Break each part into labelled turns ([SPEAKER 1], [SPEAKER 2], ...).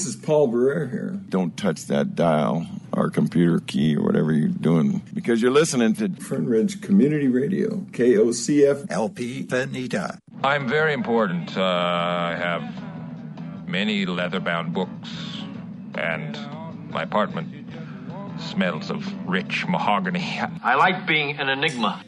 [SPEAKER 1] this is Paul Barrera here.
[SPEAKER 2] Don't touch that dial or computer key or whatever you're doing because you're listening to
[SPEAKER 1] Fern Ridge Community Radio, KOCF
[SPEAKER 3] LP Veneta.
[SPEAKER 4] I'm very important. Uh, I have many leather bound books, and my apartment smells of rich mahogany.
[SPEAKER 5] I like being an enigma.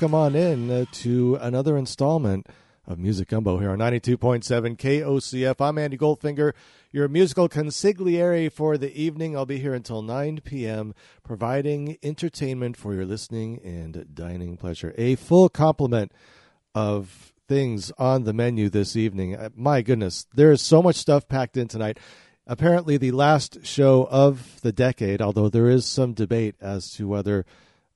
[SPEAKER 3] Welcome on in uh, to another installment of Music Gumbo here on 92.7 KOCF. I'm Andy Goldfinger, your musical consigliere for the evening. I'll be here until 9 p.m., providing entertainment for your listening and dining pleasure. A full complement of things on the menu this evening. Uh, my goodness, there is so much stuff packed in tonight. Apparently, the last show of the decade, although there is some debate as to whether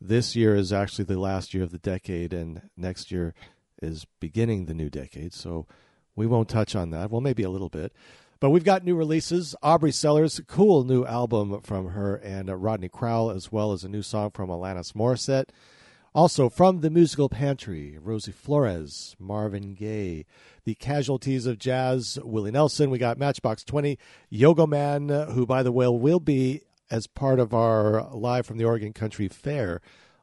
[SPEAKER 3] this year is actually the last year of the decade, and next year is beginning the new decade. So we won't touch on that. Well, maybe a little bit. But we've got new releases. Aubrie Sellers, cool new album from her and Rodney Crowell, as well as a new song from Alanis Morissette. Also from the musical pantry, Rosie Flores, Marvin Gaye, the casualties of jazz, Willie Nelson. We got Matchbox 20, Yogoman, who, by the way, will be as part of our live from the Oregon Country Fair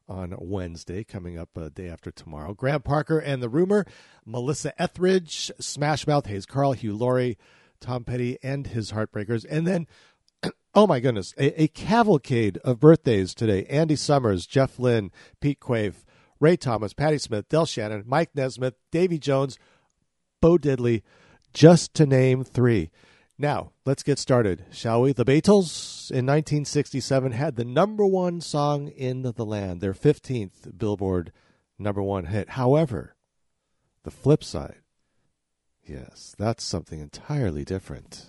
[SPEAKER 3] on Wednesday, coming up a day after tomorrow. Graham Parker and the Rumor, Melissa Etheridge, Smash Mouth, Hayes Carll, Hugh Laurie, Tom Petty, and his Heartbreakers. And then, oh my goodness, a, a cavalcade of birthdays today. Andy Summers, Jeff Lynne, Pete Quaife, Ray Thomas, Patti Smith, Del Shannon, Mike Nesmith, Davy Jones, Bo Diddley, just to name three. Now, let's get started, shall we? The Beatles in 1967 had the number one song in the land, their 15th Billboard number one hit. However, the flip side, yes, that's something entirely different.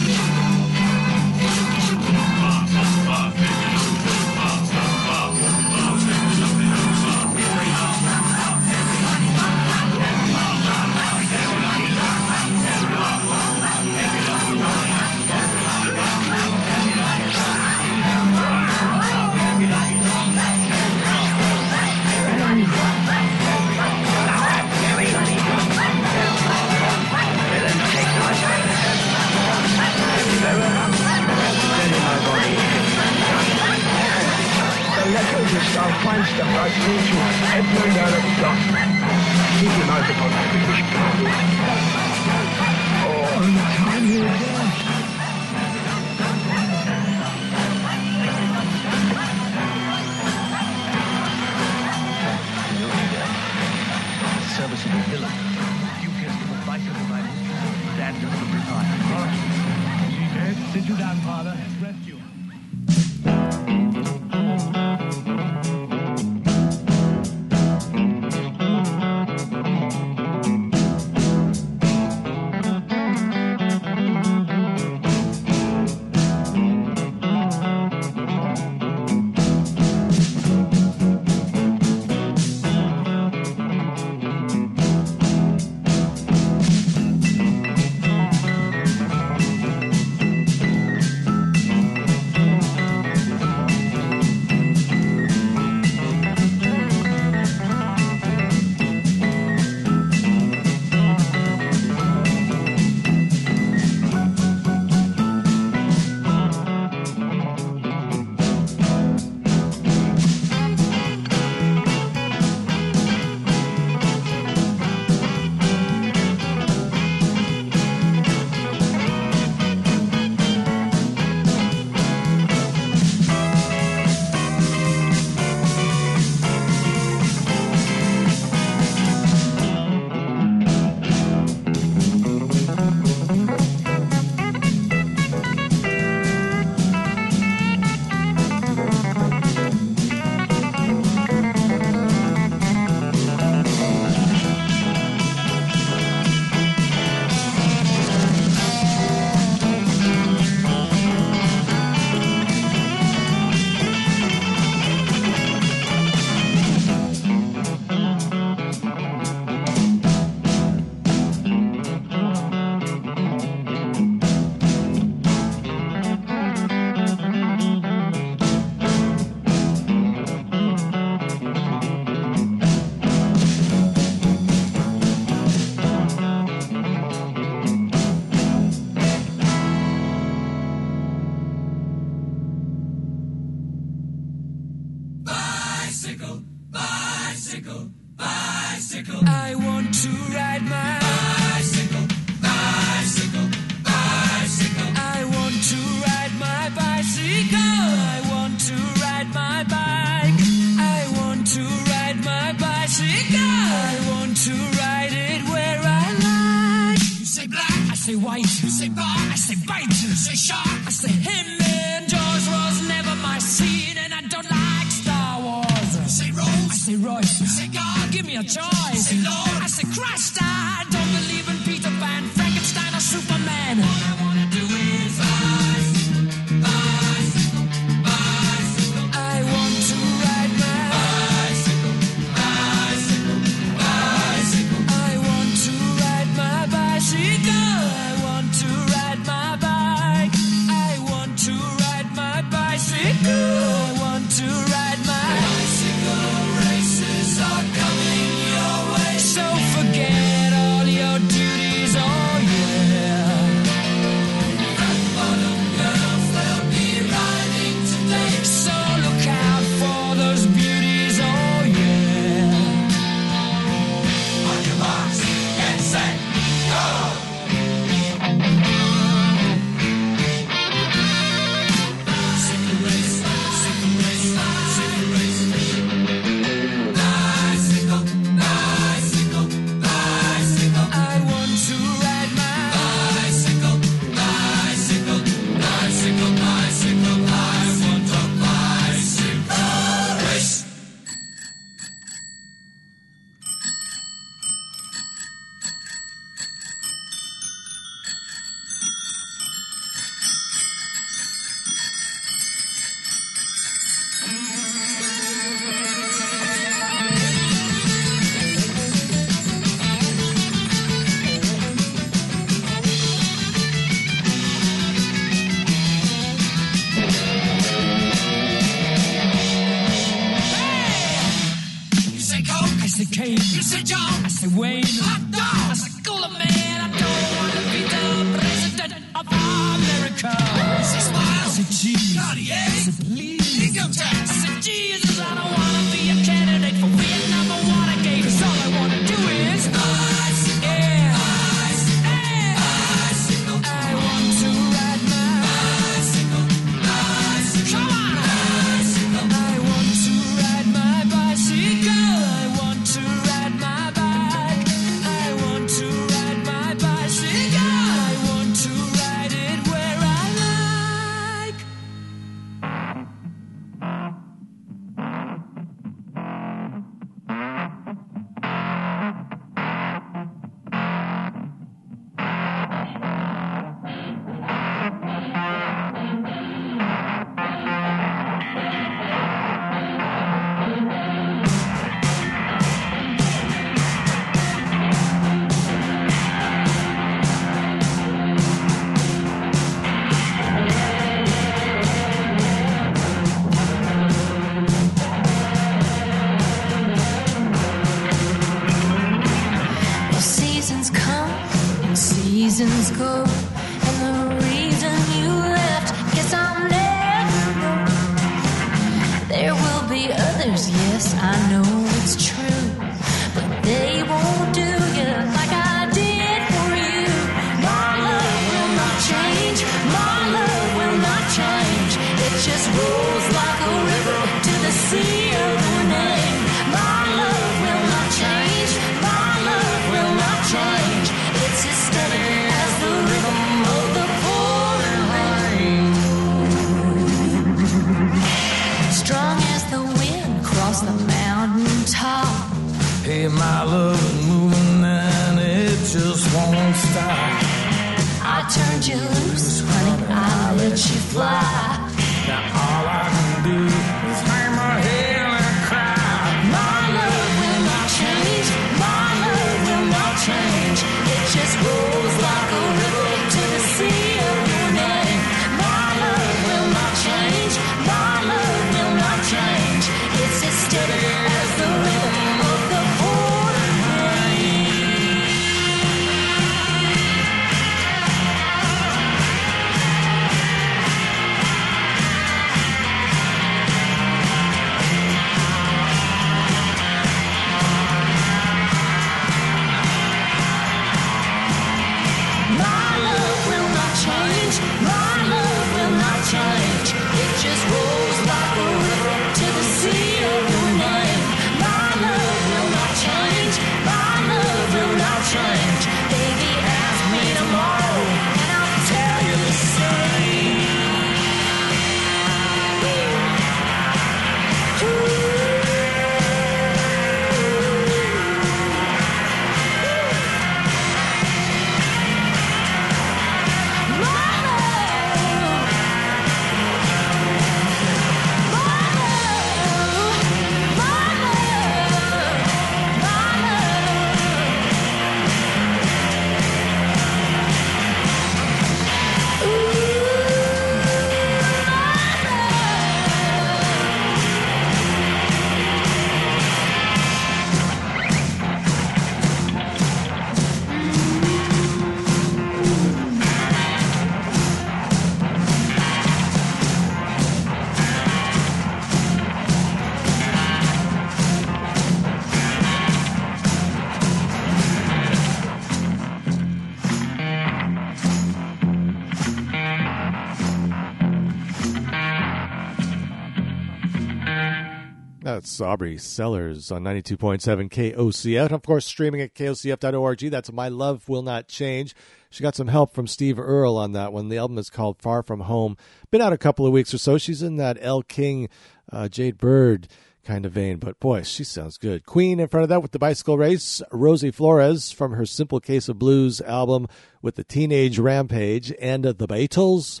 [SPEAKER 3] That's Aubrie Sellers on 92.7 KOCF. Of course, streaming at KOCF.org. That's My Love Will Not Change. She got some help from Steve Earle on that one. The album is called Far From Home. Been out a couple of weeks or so. She's in that Elle King, uh, Jade Bird kind of vein, but boy, she sounds good. Queen in front of that with the bicycle race. Rosie Flores from her Simple Case of Blues album with the Teenage Rampage and the Beatles.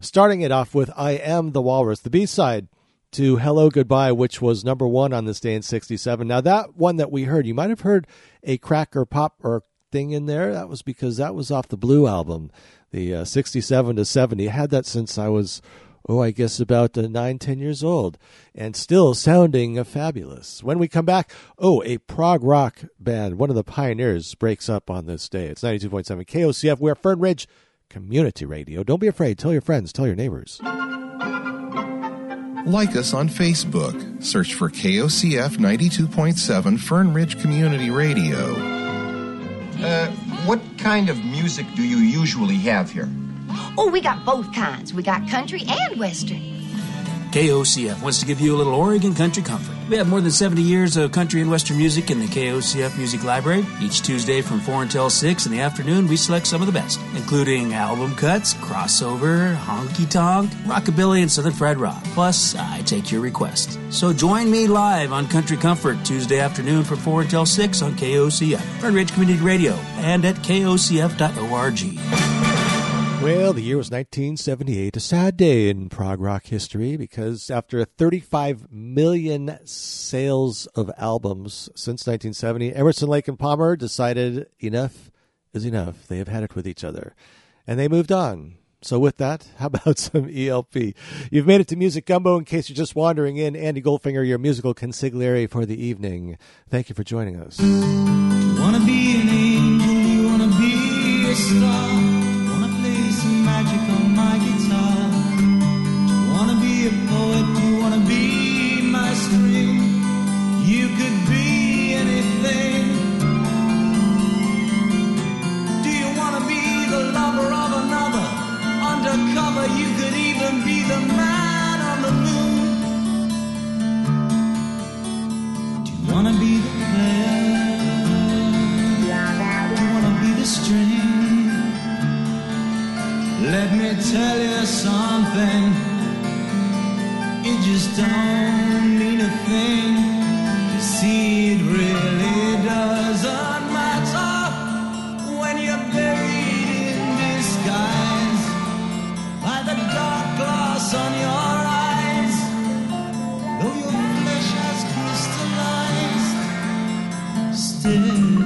[SPEAKER 3] Starting it off with I Am the Walrus, the B side to Hello Goodbye, which was number one on this day in 67. Now, that one that we heard, you might have heard a cracker pop or thing in there. That was because that was off the Blue album, the uh, 67 to 70. I had that since I was, oh, I guess about uh, nine, ten years old, and still sounding fabulous. When we come back, oh, a prog rock band, one of the pioneers, breaks up on this day. It's 92.7 KOCF. We're Fern Ridge Community Radio. Don't be afraid. Tell your friends, tell your neighbors.
[SPEAKER 6] Like us on Facebook. Search for KOCF 92.7 Fern Ridge Community Radio.
[SPEAKER 7] Uh, what kind of music do you usually have here?
[SPEAKER 8] Oh, we got both kinds. We got country and western.
[SPEAKER 9] KOCF wants to give you a little Oregon country comfort. We have more than 70 years of country and western music in the KOCF Music Library. Each Tuesday from 4 until 6 in the afternoon, we select some of the best, including album cuts, crossover, honky tonk, rockabilly, and southern fried rock. Plus, I take your requests. So join me live on Country Comfort Tuesday afternoon from 4 until 6 on KOCF, Fern Ridge Community Radio, and at kocf.org.
[SPEAKER 3] Well, the year was 1978, a sad day in prog rock history because after 35 million sales of albums since 1970, Emerson, Lake, and Palmer decided enough is enough. They have had it with each other. And they moved on. So, with that, how about some ELP? You've made it to Music Gumbo in case you're just wandering in. Andy Goldfinger, your musical consigliere for the evening. Thank you for joining us.
[SPEAKER 10] Wanna be an angel, you wanna be a star. Let me tell you something. It just don't mean a thing. You see, it really doesn't matter when you're buried in disguise by the dark glass on your eyes. Though your flesh has crystallized, still.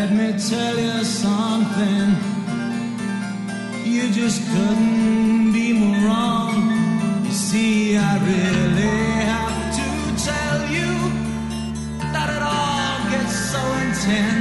[SPEAKER 10] Let me tell you something. You just couldn't be more wrong. You see, I really have to tell you that it all gets so intense.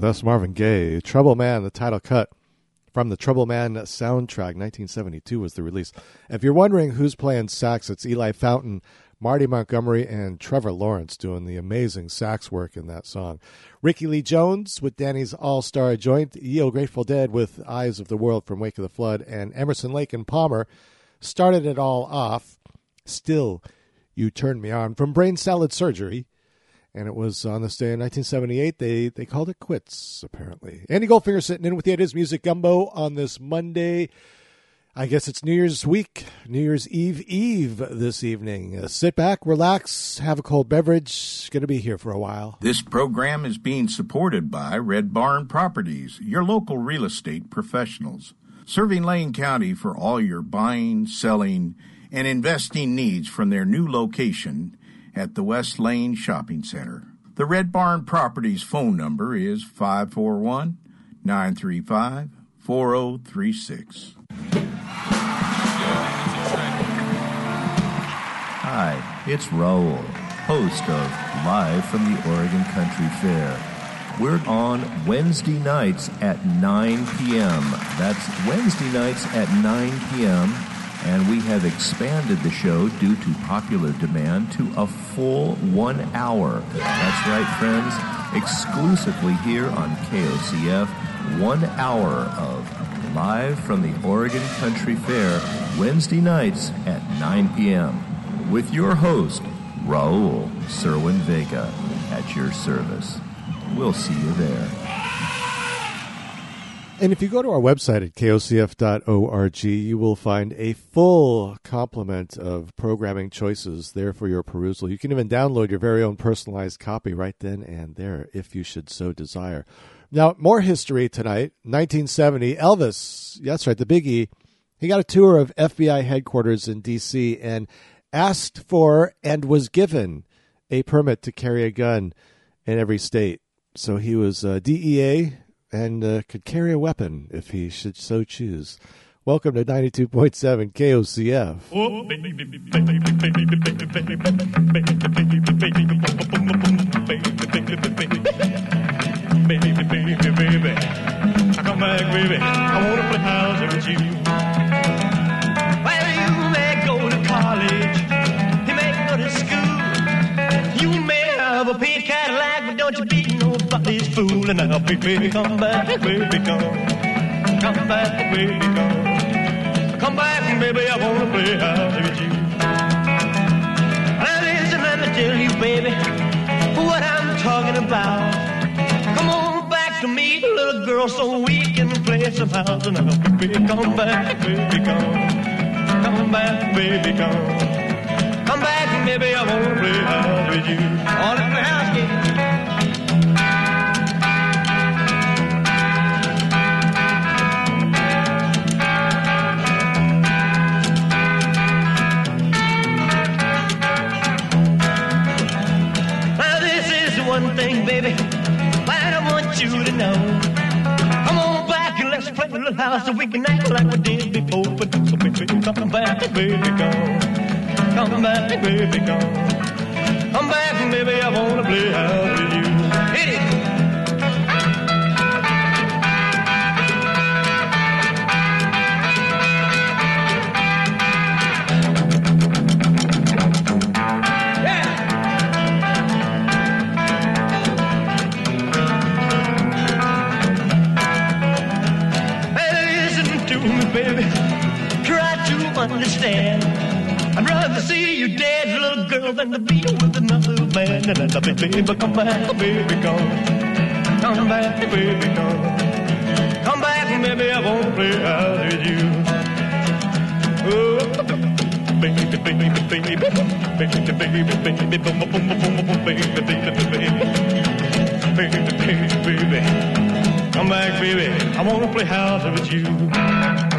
[SPEAKER 3] That's Marvin Gaye. Trouble Man, the title cut from the Trouble Man soundtrack. 1972 was the release. If you're wondering who's playing sax, it's Eli Fountain, Marty Montgomery, and Trevor Lawrence doing the amazing sax work in that song. Rickie Lee Jones with Danny's All Star Joint, Yo Grateful Dead with Eyes of the World from Wake of the Flood, and Emerson Lake and Palmer started it all off. Still, You Turn Me On from Brain Salad Surgery and it was on this day in 1978. They they called it quits. Apparently, Andy Goldfinger sitting in with the It Is Music Gumbo on this Monday. I guess it's New Year's week, New Year's Eve Eve this evening. Uh, sit back, relax, have a cold beverage. Going to be here for a while.
[SPEAKER 11] This program is being supported by Red Barn Properties, your local real estate professionals, serving Lane County for all your buying, selling, and investing needs from their new location at the West Lane Shopping Center. The Red Barn Properties phone number is 541 935 4036.
[SPEAKER 12] Hi, it's Raul, host of Live from the Oregon Country Fair. We're on Wednesday nights at 9 p.m. That's Wednesday nights at 9 p.m. And we have expanded the show due to popular demand to a full one hour. That's right, friends. Exclusively here on KOCF, one hour of Live from the Oregon Country Fair, Wednesday nights at 9 p.m. With your host, Raul Serwin Vega, at your service. We'll see you there.
[SPEAKER 3] And if you go to our website at kocf.org, you will find a full complement of programming choices there for your perusal. You can even download your very own personalized copy right then and there if you should so desire. Now, more history tonight. 1970, Elvis, that's right, the Biggie, he got a tour of FBI headquarters in D.C. and asked for and was given a permit to carry a gun in every state so he was uh, DEA and uh, could carry a weapon if he should so choose. Welcome to 92.7 KOCF.
[SPEAKER 13] Where you may go to college. Nobody's fool. And now, baby, come back, baby, come, come back, baby, come. Come back, baby, I wanna play house with you. Now listen, let me tell you, baby, what I'm talking about. Come on back to me, little girl, so we can play some house and now, baby, come back, baby, come. Come back, baby, come. Come back, baby, I wanna play house with you. On the house game. Baby, that I want you to know. Come on back and let's play a little house so we can act like we did before. But so baby, come back, baby, come. Come back, baby, come. Come back, and baby, I wanna play house with you. Hit it. I'd rather see you dead, little girl, than to be with another man. And I baby, baby, come back, baby, come. Come back, baby, come. Come back, baby, I wanna play house with you. Oh, baby, baby, baby, baby, baby, baby, baby, boom, baby, baby, baby, baby, baby, baby. Come back, baby. I wanna play house with you.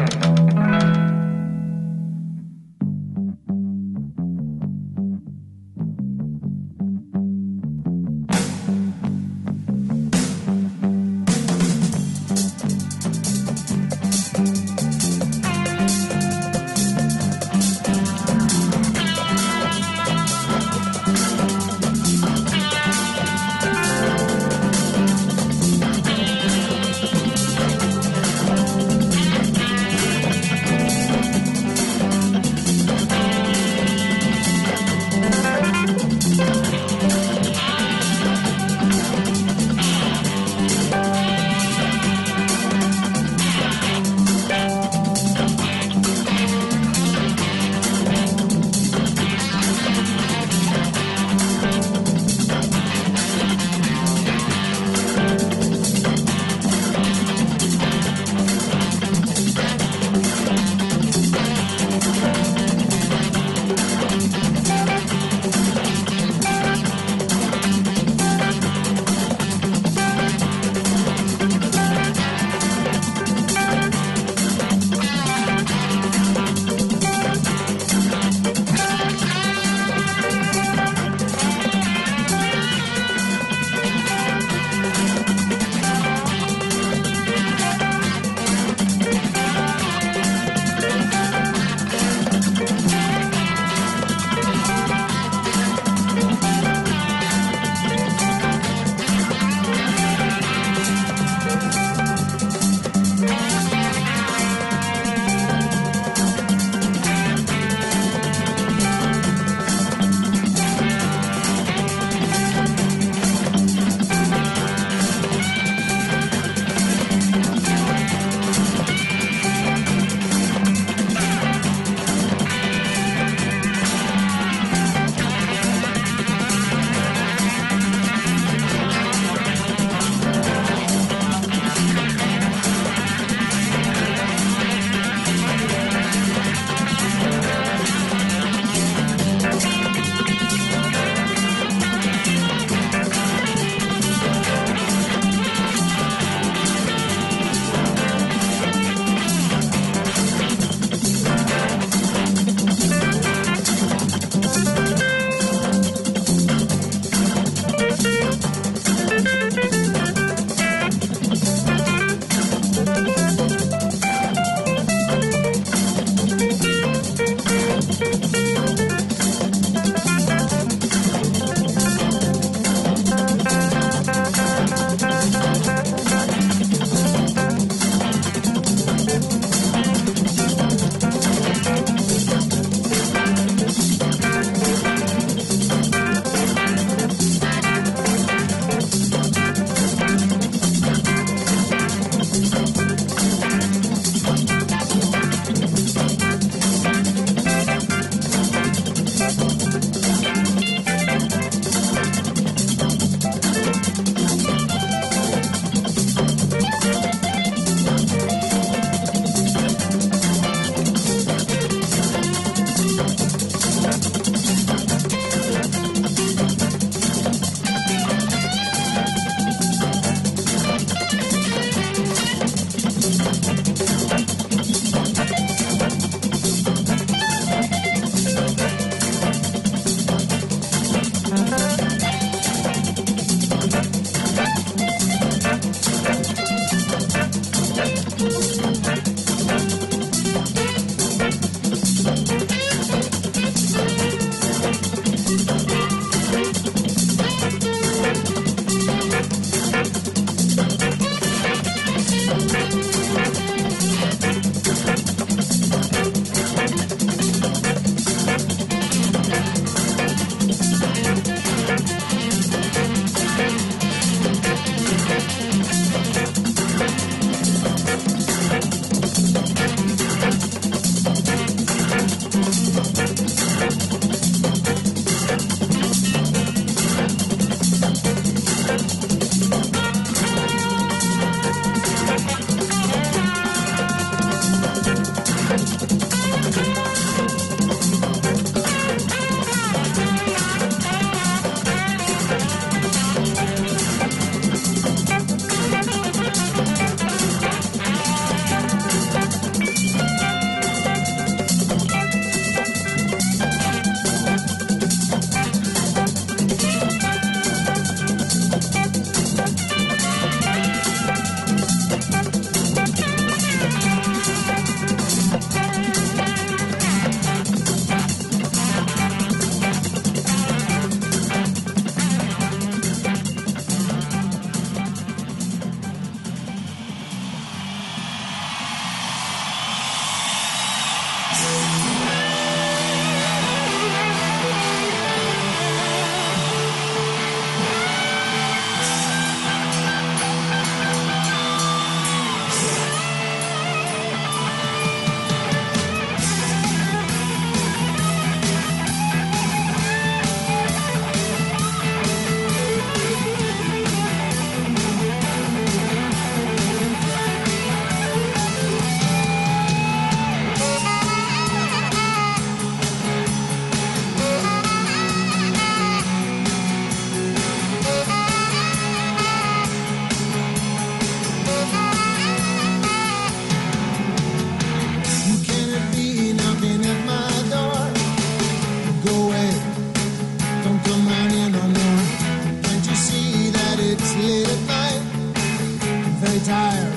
[SPEAKER 14] Tired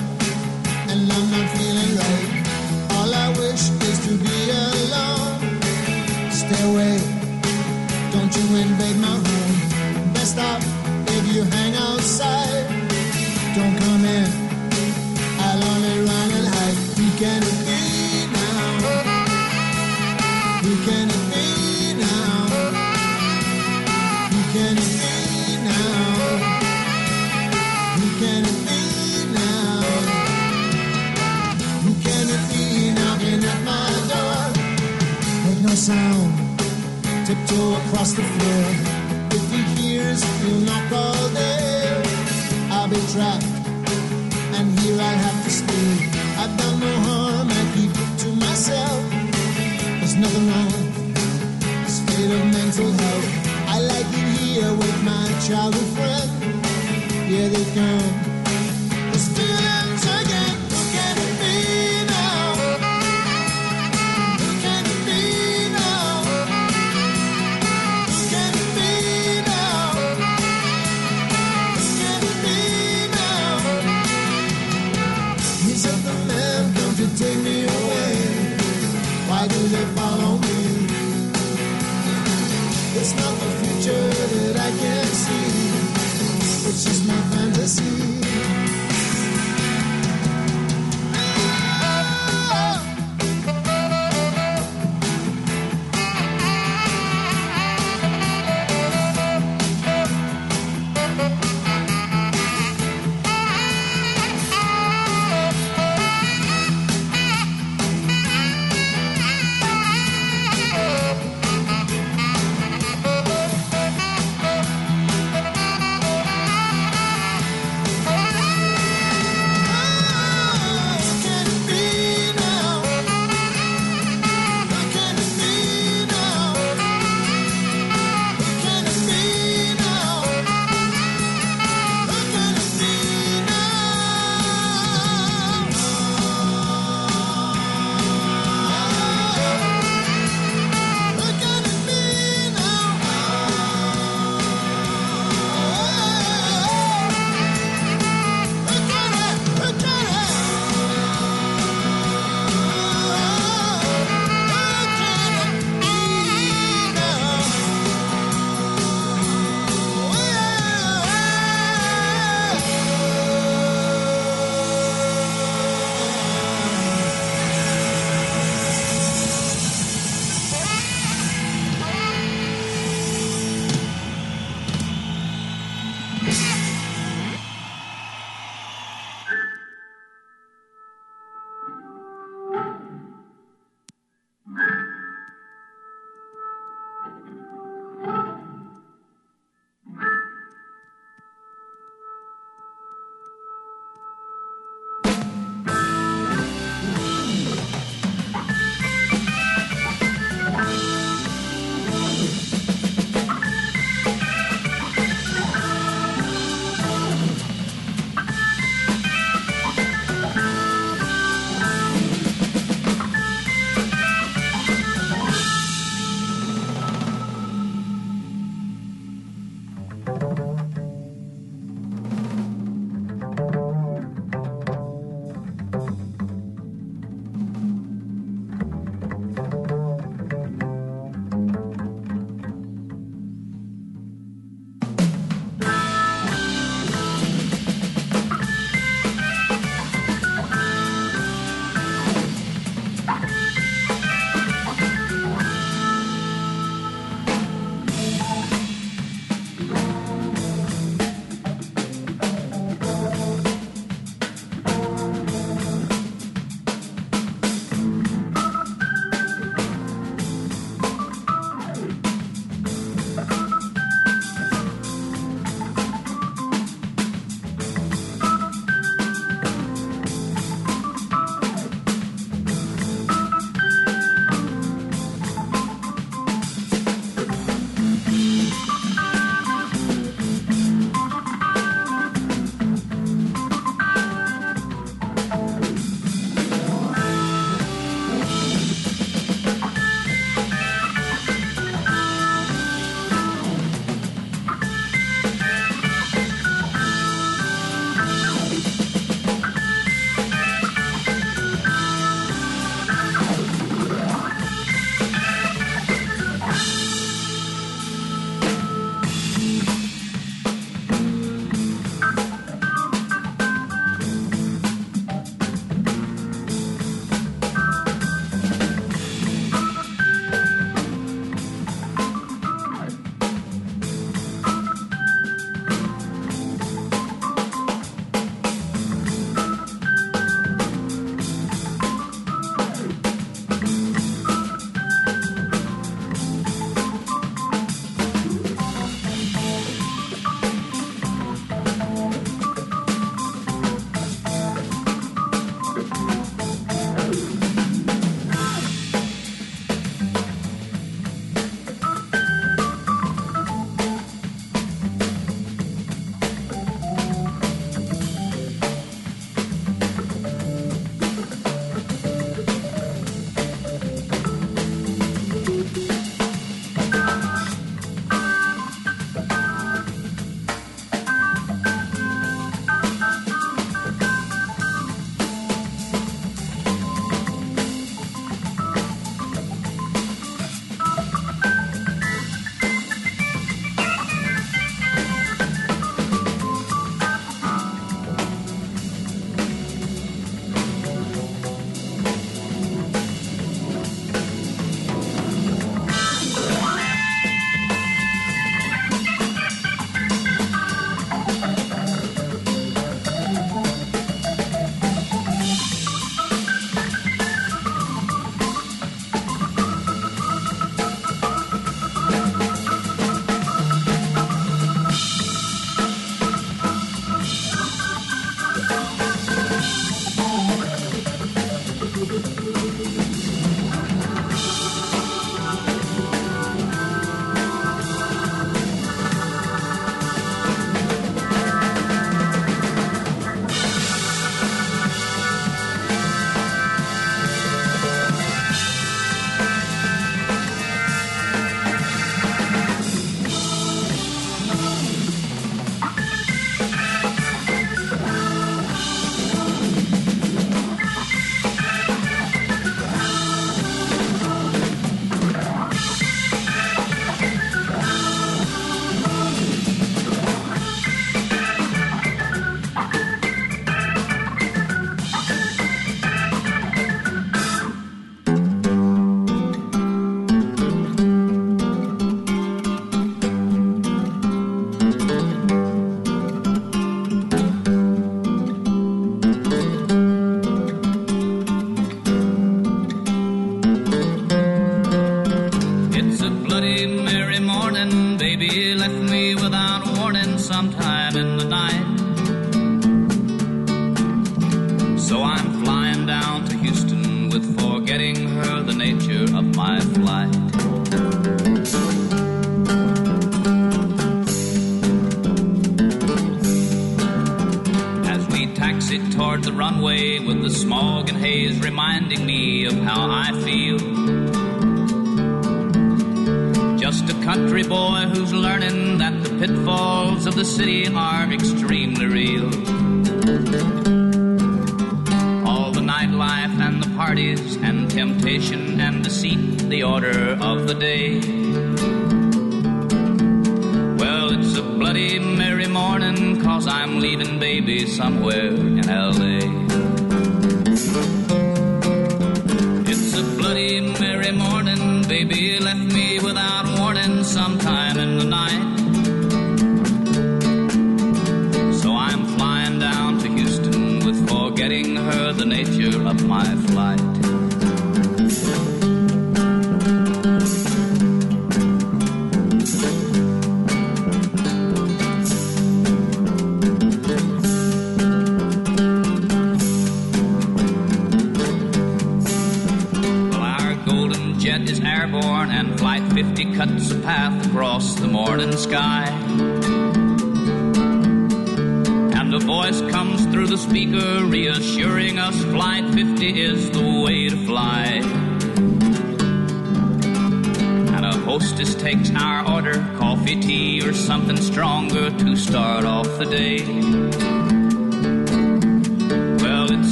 [SPEAKER 14] and I'm not feeling right. All I wish is to be alone. Stay away, don't you invade my home. Best off if you hang outside. Sound. Tiptoe across the floor. If he hears, he'll knock all day. I'll be trapped, and here I'll have to stay. I've done no harm, I keep it to myself. There's nothing wrong. State of mental health. I like it here with my childhood friend. Here they come.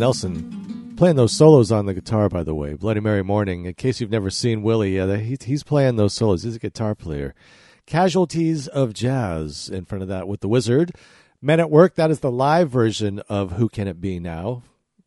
[SPEAKER 3] Nelson playing those solos on the guitar, by the way. Bloody Mary Morning. In case you've never seen Willie, yeah, he, he's playing those solos. He's a guitar player. Casualties of Jazz in front of that with the Wizard. Men at Work, that is the live version of Who Can It Be Now?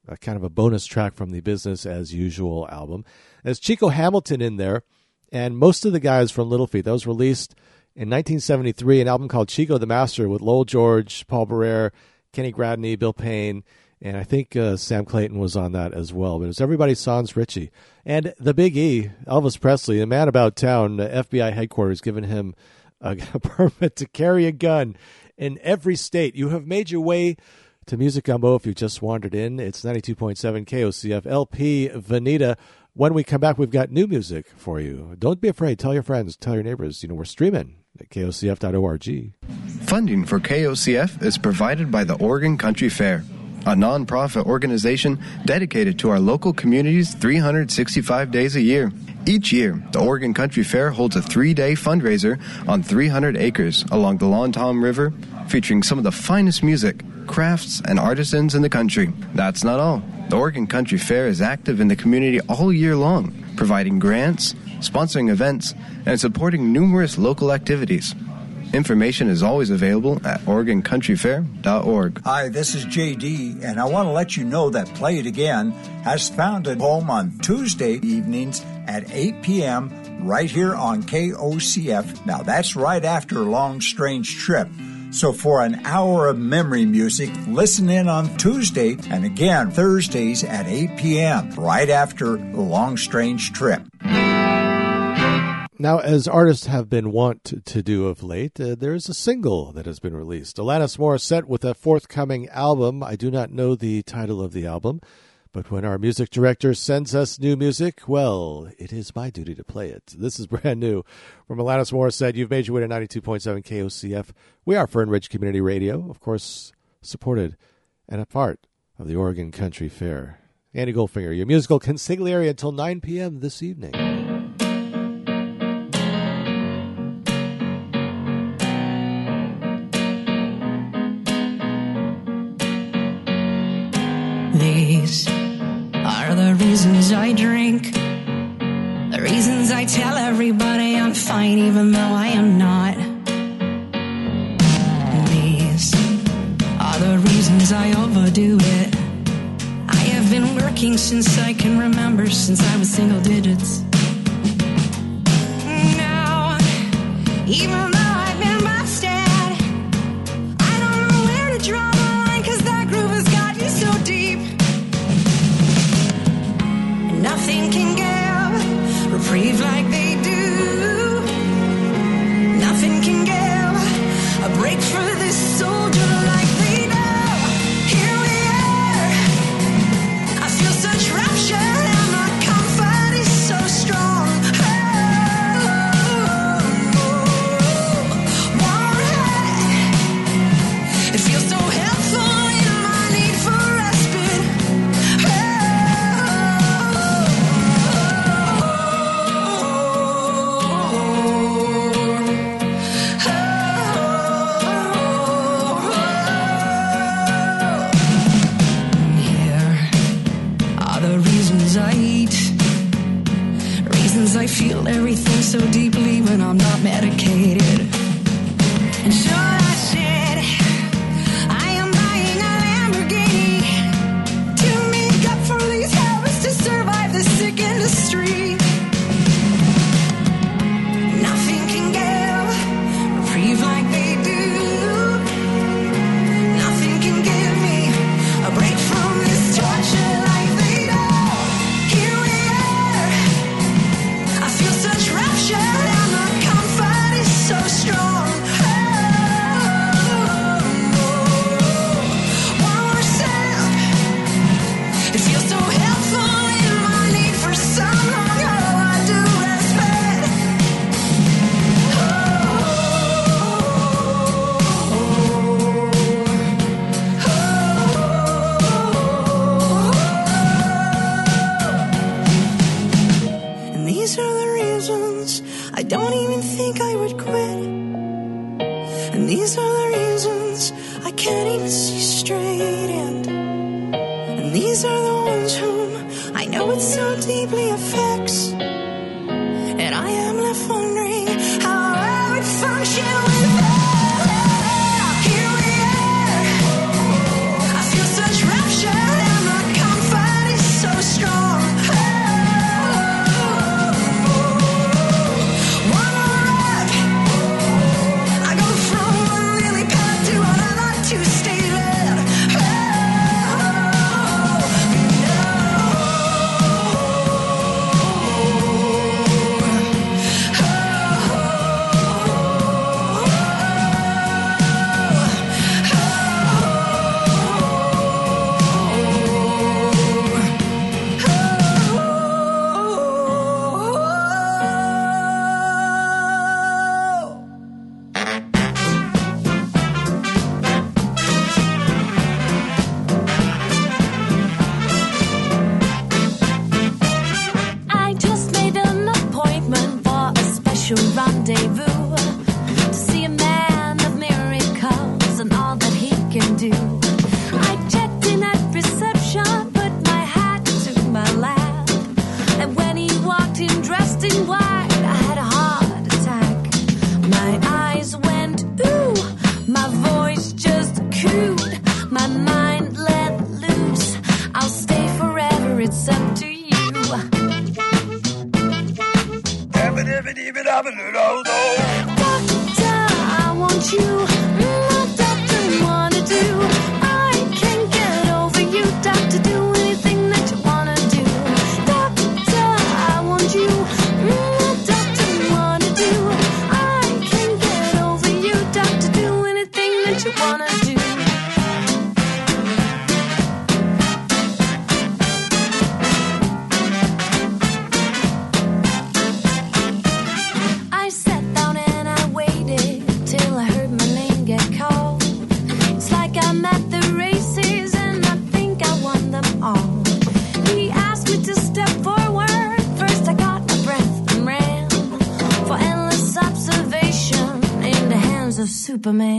[SPEAKER 3] A kind of a bonus track from the Business as Usual album. There's Chico Hamilton in there, and most of the guys from Little Feat. That was released in 1973, an album called Chico the Master with Lowell George, Paul Barrere, Kenny Gradney, Bill Payne, and I think uh, Sam Clayton was on that as well. But it was everybody sans Richie. And the Big E, Elvis Presley, the man about town, FBI headquarters, giving him a, a permit to carry a gun in every state. You have made your way to Music Gumbo if you just wandered in. It's 92.7 KOCF LP Veneta. When we come back, we've got new music for you. Don't be afraid. Tell your friends, tell your neighbors. You know, we're streaming at kocf.org.
[SPEAKER 15] Funding for KOCF is provided by the Oregon Country Fair, a nonprofit organization dedicated to our local communities 365 days a year. Each year, the Oregon Country Fair holds a three day fundraiser on 300 acres along the Long Tom River, featuring some of the finest music, crafts, and artisans in the country. That's not all. The Oregon Country Fair is active in the community all year long, providing grants, sponsoring events, and supporting numerous local activities. Information is always available at OregonCountryFair.org.
[SPEAKER 16] Hi, this is JD, and I want to let you know that Play It Again has found a home on Tuesday evenings at 8 p.m. right here on KOCF. Now, that's right after a long, strange trip. So, for an hour of memory music, listen in on Tuesday and again Thursdays at 8 p.m. right after the long, strange trip.
[SPEAKER 3] Now, as artists have been wont to, do of late, uh, there is a single that has been released. Alanis Morissette with a forthcoming album. I do not know the title of the album, but when our music director sends us new music, well, it is my duty to play it. This is brand new from Alanis Morissette. You've made your way to 92.7 KOCF. We are Fern Ridge Community Radio, of course, supported and a part of the Oregon Country Fair. Andy Goldfinger, your musical consigliere until 9 p.m. this evening.
[SPEAKER 17] Reasons I drink. The reasons I tell everybody I'm fine even though I am not. These are the reasons I overdo it. I have been working since I can remember, since I was single digits. Now, even feel everything so deeply when I'm not medicated. Superman.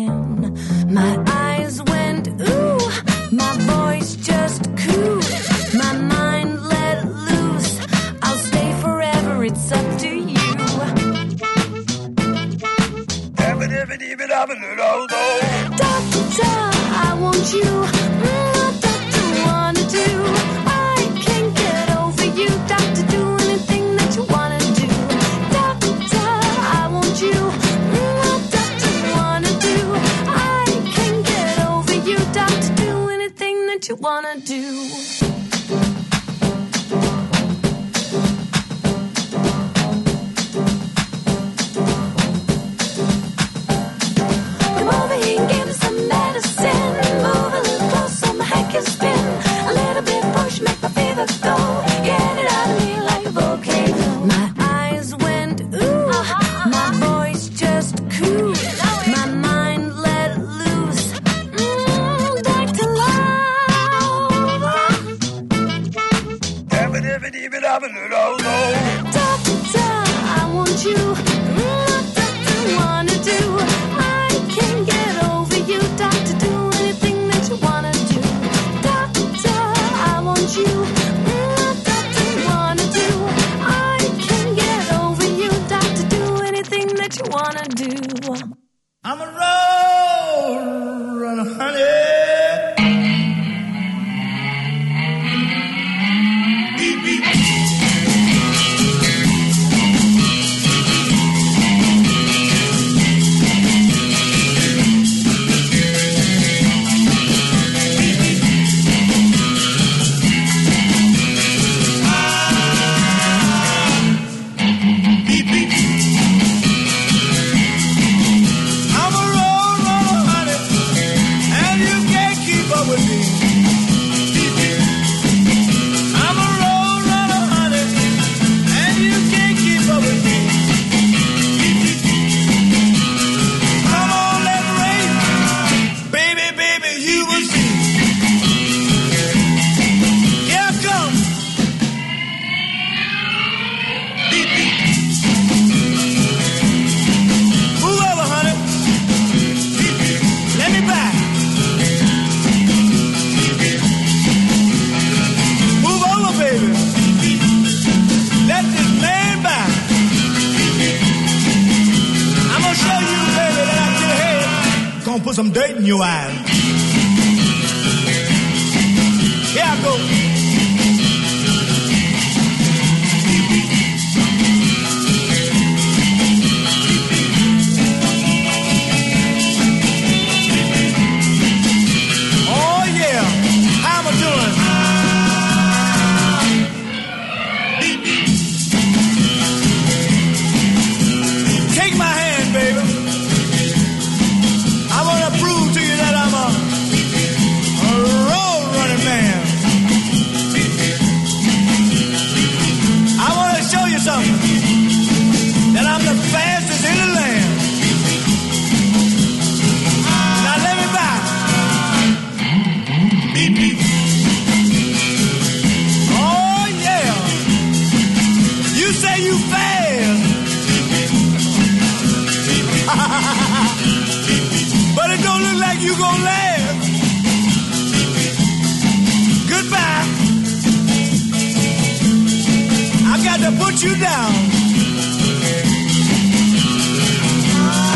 [SPEAKER 17] tried to
[SPEAKER 5] put you down.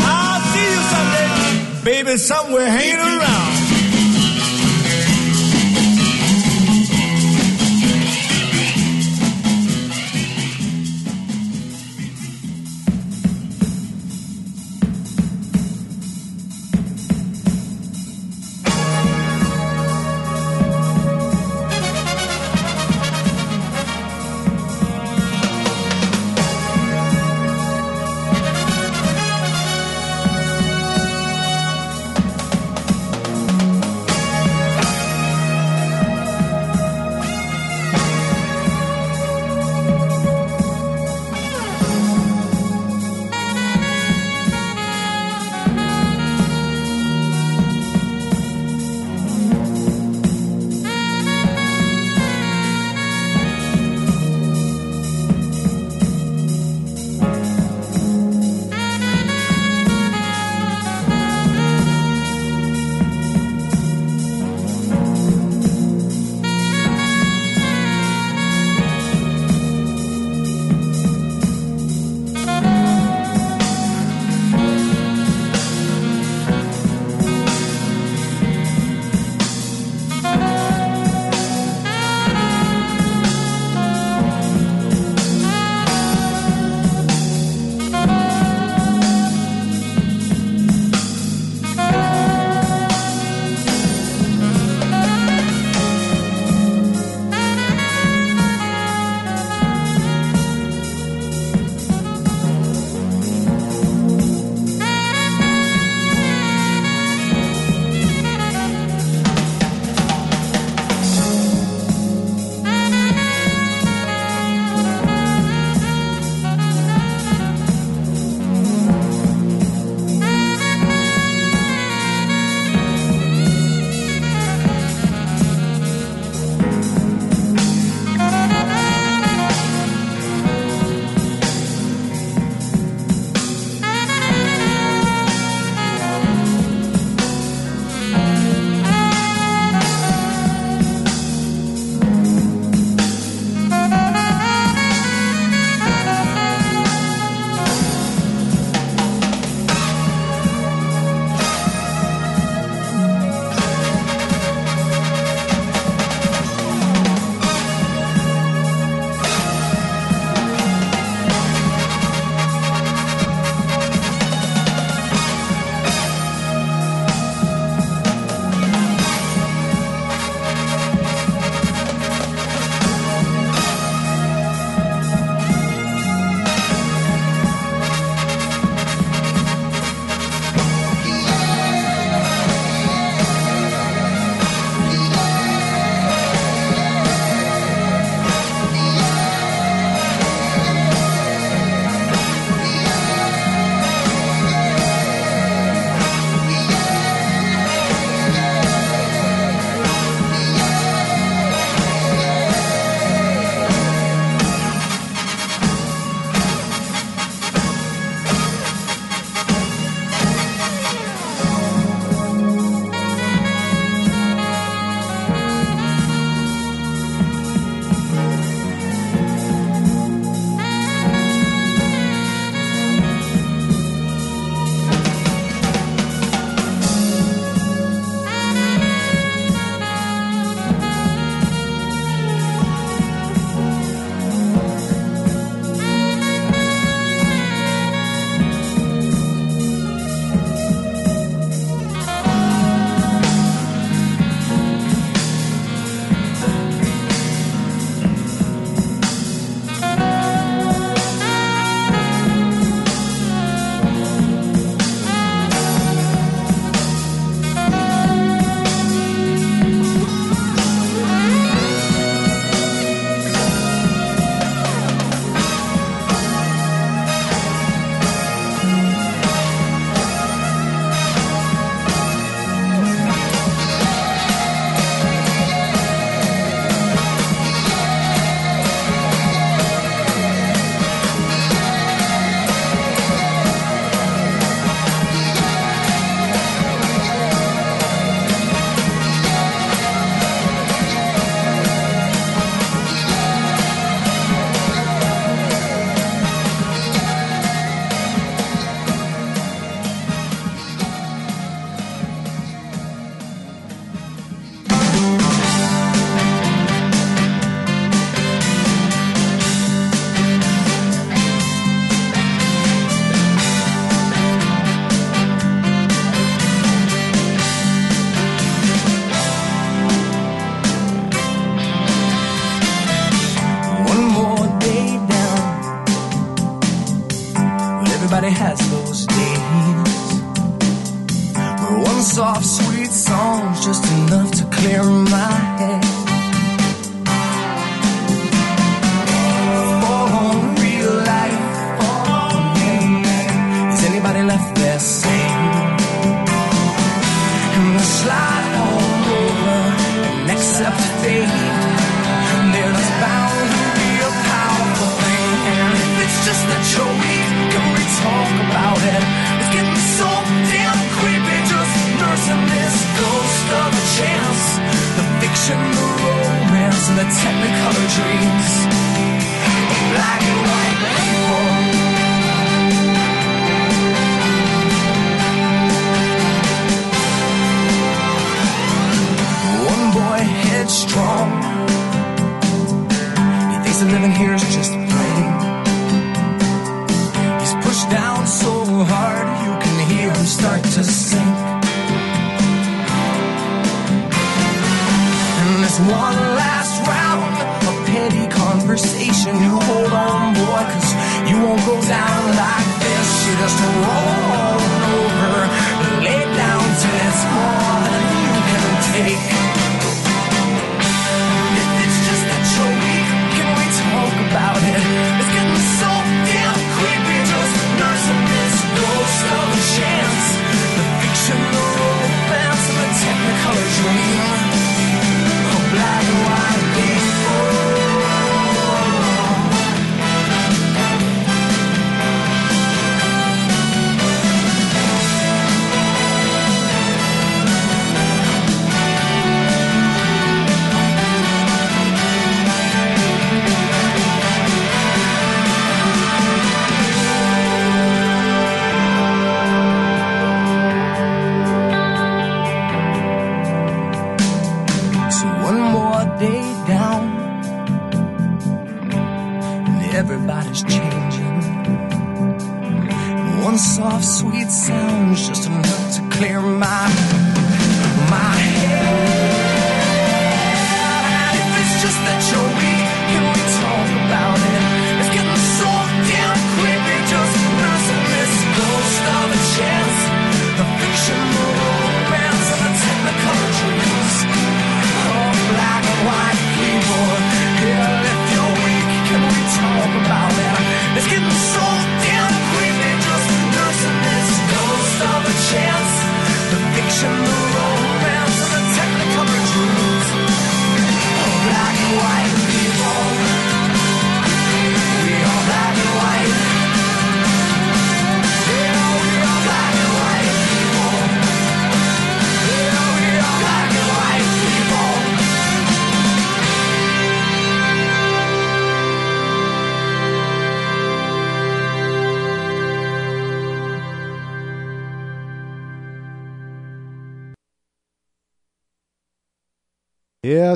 [SPEAKER 5] I'll see you someday, baby, somewhere hanging around.
[SPEAKER 18] Everybody has those days one soft, sweet song's just enough to clear my head. And the technicolor dreams. Black and white people. One boy headstrong. He thinks that living here is just play. He's pushed down so hard you can hear him start to sink. And this one conversation. You hold on, boy, cause you won't go down like this. You just roll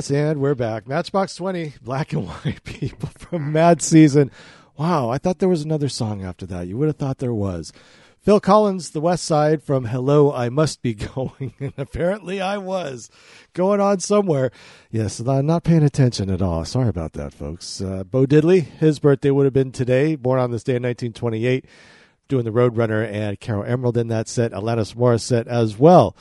[SPEAKER 3] Yes, and we're back. Matchbox 20, Black and White People from Mad Season. Wow, I thought there was another song after that. You would have thought there was. Phil Collins, The West Side from Hello, I Must Be Going. And apparently I was going on somewhere. Yes, I'm not paying attention at all. Sorry about that, folks. Uh, Bo Diddley, his birthday would have been today, born on this day in 1928, doing the Roadrunner and Caro Emerald in that set, Alanis Morissette as well.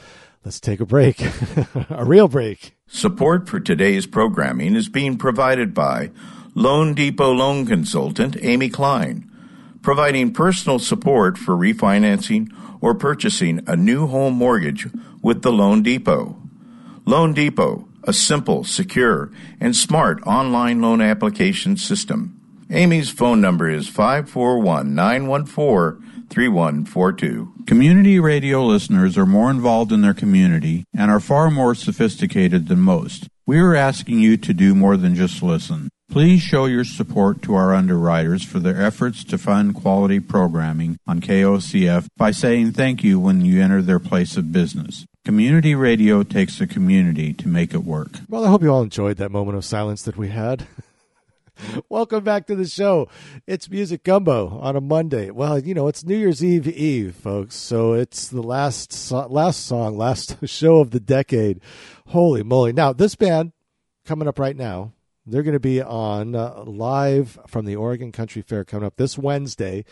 [SPEAKER 3] Let's take a break, a real break.
[SPEAKER 11] Support for today's programming is being provided by Loan Depot loan consultant Amy Klein, providing personal support for refinancing or purchasing a new home mortgage with the Loan Depot. Loan Depot, a simple, secure, and smart online loan application system. Amy's phone number is 541 914 3142.
[SPEAKER 19] Community radio listeners are more involved in their community and are far more sophisticated than most. We are asking you to do more than just listen. Please show your support to our underwriters for their efforts to fund quality programming on KOCF by saying thank you when you enter their place of business. Community radio takes a community to make it work.
[SPEAKER 3] Well, I hope you all enjoyed that moment of silence that we had. Welcome back to the show. It's Music Gumbo on a Monday. Well, you know, it's New Year's Eve Eve, folks. So it's the last so- last song, last show of the decade. Holy moly. Now, this band coming up right now, they're going to be on uh, live from the Oregon Country Fair coming up this Wednesday.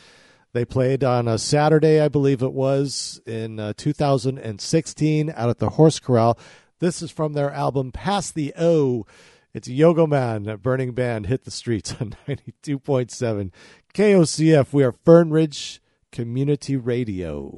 [SPEAKER 3] They played on a Saturday, I believe it was, in uh, 2016 out at the Horse Corral.
[SPEAKER 20] This is from their album Pass the O. It's Yogoman, burning band, hit the streets on 92.7 KOCF. We are Fern Ridge Community Radio.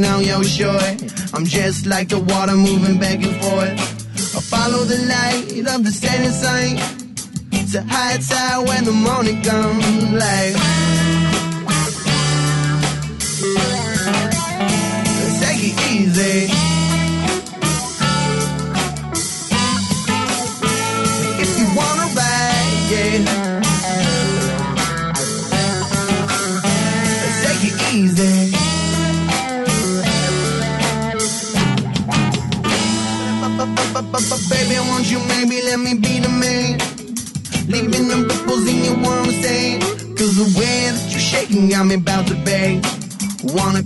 [SPEAKER 21] on your
[SPEAKER 22] shore. I'm just like the water moving back and forth. I follow the light of the setting sun to high tide when the morning comes. Like.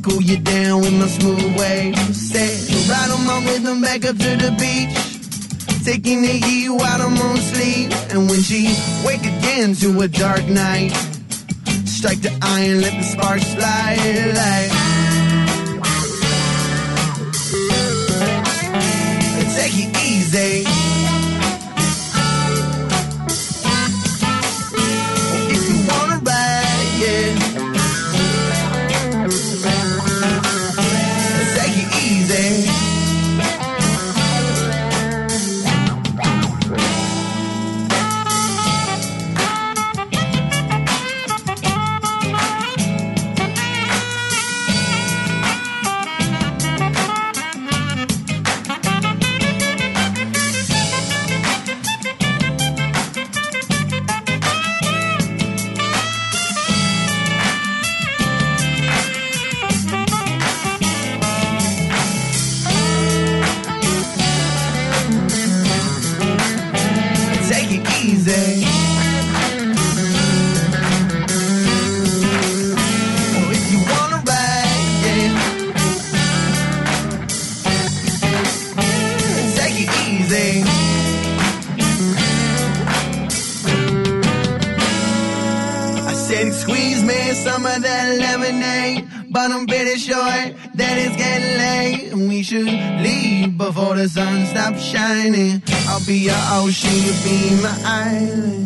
[SPEAKER 22] cool you down with my smooth waves. Said, ride on my rhythm back up to the beach. Taking the heat while I'm on sleep. And when she wake again to a dark night, strike the iron, let the sparks fly like. the sun stops shining, I'll be your ocean, you'll be my island.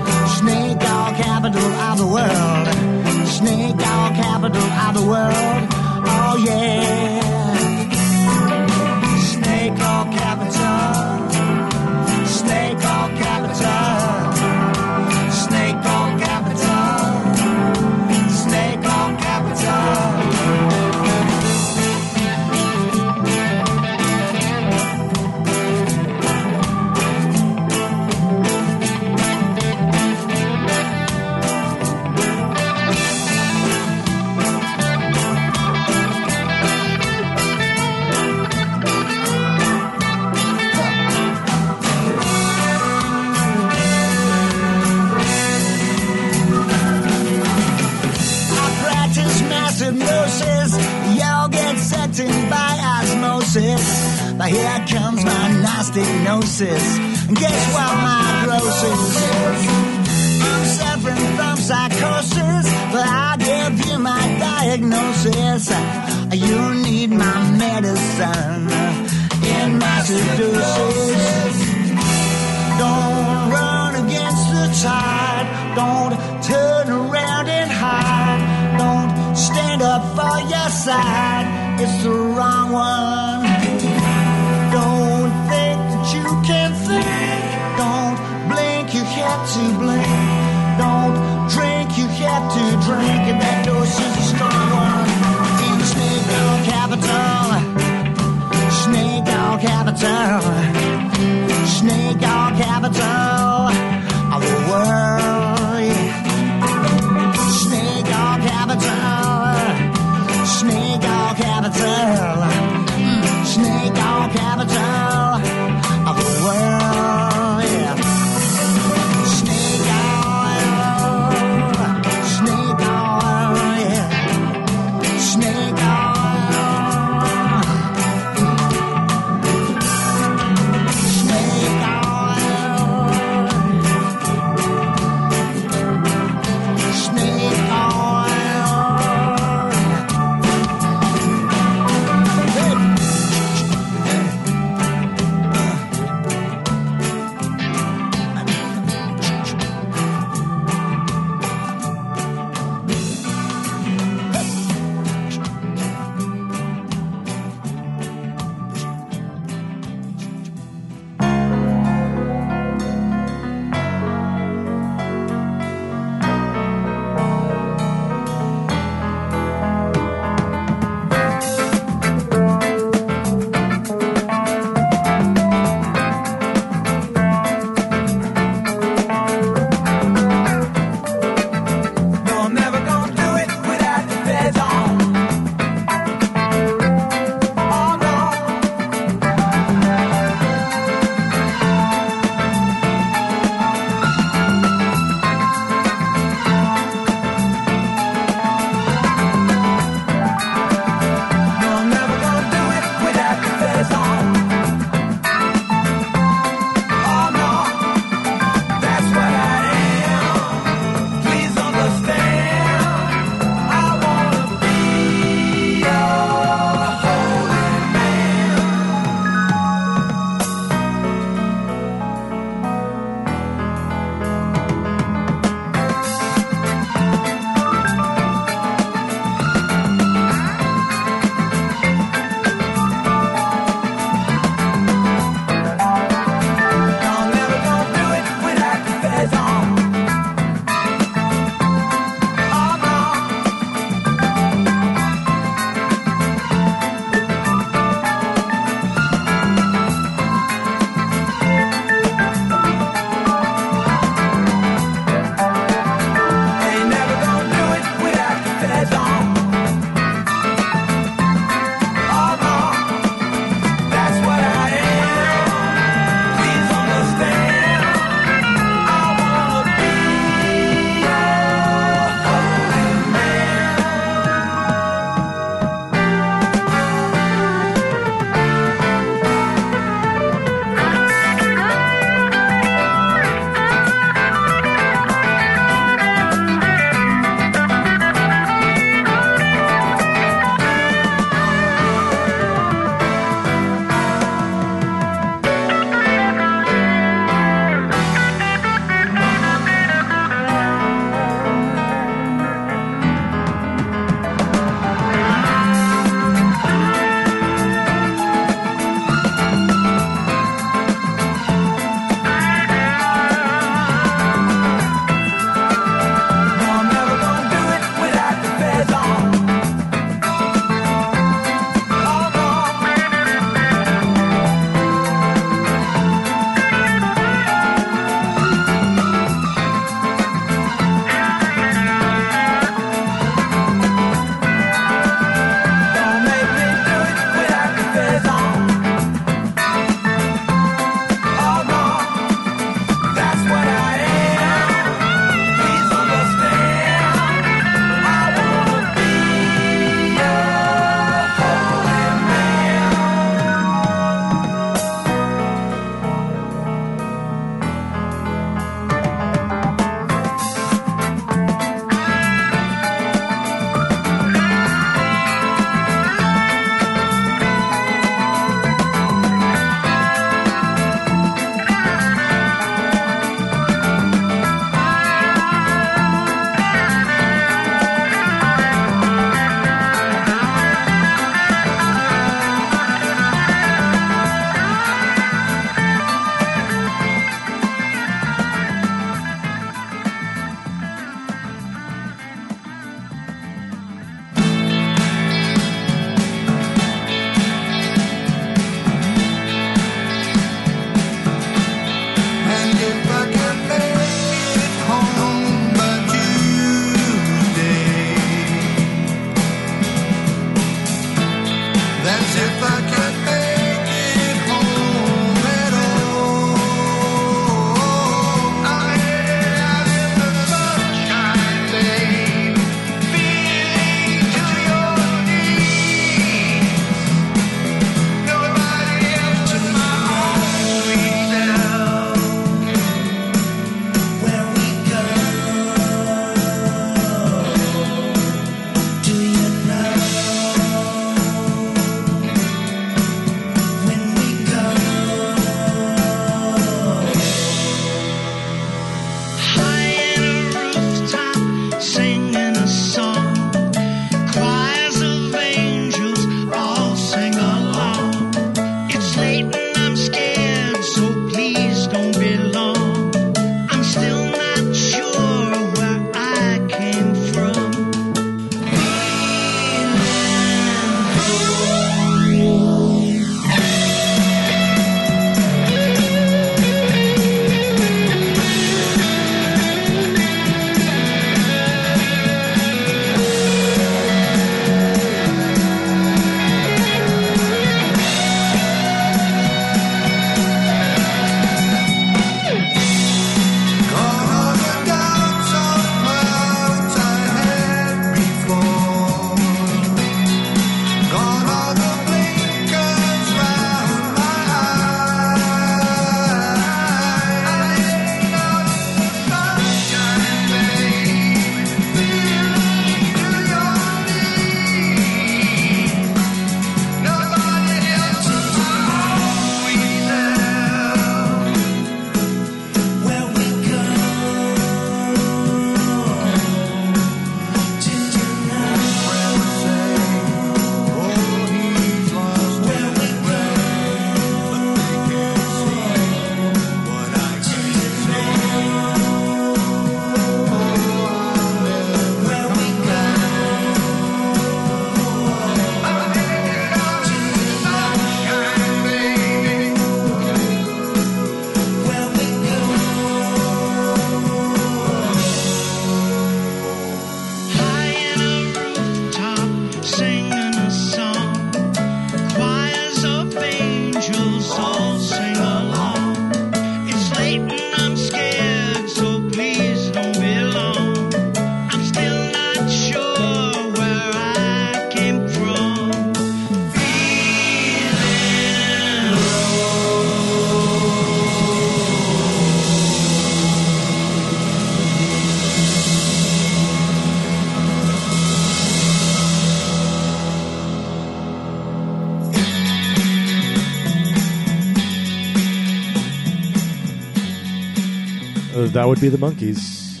[SPEAKER 3] Would be the Monkees.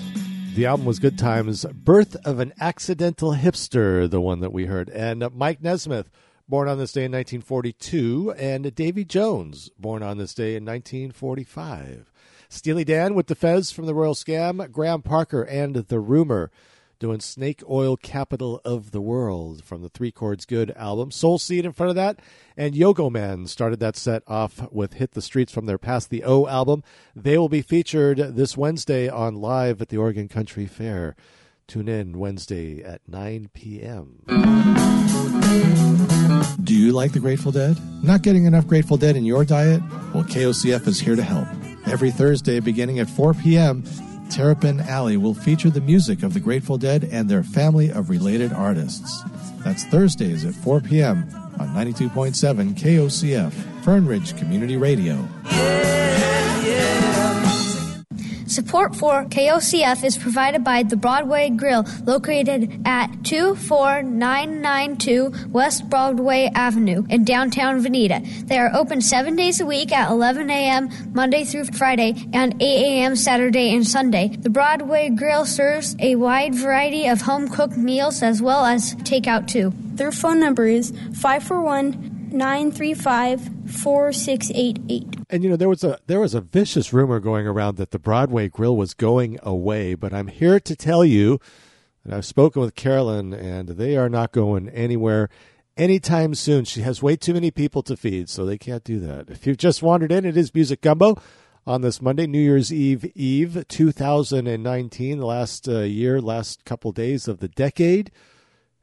[SPEAKER 3] The album was Good Times. Birth of an Accidental Hipster, the one that we heard. And uh, Mike Nesmith, born on this day in 1942. And Davy Jones, born on this day in 1945. Steely Dan with the Fez from the Royal Scam. Graham Parker and The Rumour doing Snake Oil Capital of the World from the Three Chords Good album. Soul Seed in front of that. And Yogoman started that set off with Hit the Streets from their Past the O album. They will be featured this Wednesday on Live at the Oregon Country Fair. Tune in Wednesday at 9 p.m.
[SPEAKER 23] Do you like the Grateful Dead? Not getting enough Grateful Dead in your diet? Well, KOCF is here to help. Every Thursday beginning at 4 p.m., Terrapin Alley will feature the music of the Grateful Dead and their family of related artists. That's Thursdays at 4 p.m. on 92.7 KOCF, Fern Ridge Community Radio.
[SPEAKER 24] Support for KOCF is provided by the Broadway Grill, located at 24992 West Broadway Avenue in downtown Veneta. They are open seven days a week at 11 a.m. Monday through Friday and 8 a.m. Saturday and Sunday. The Broadway Grill serves a wide variety of home cooked meals as well as takeout too.
[SPEAKER 25] Their phone number is 541 935 4688.
[SPEAKER 3] And you know there was a there was a vicious rumor going around that the Broadway Grill was going away, but I'm here to tell you that I've spoken with Carolyn and they are not going anywhere anytime soon. She has way too many people to feed, so they can't do that. If you've just wandered in, it is Music Gumbo on this Monday, New Year's Eve Eve 2019, the last uh, year, last couple days of the decade,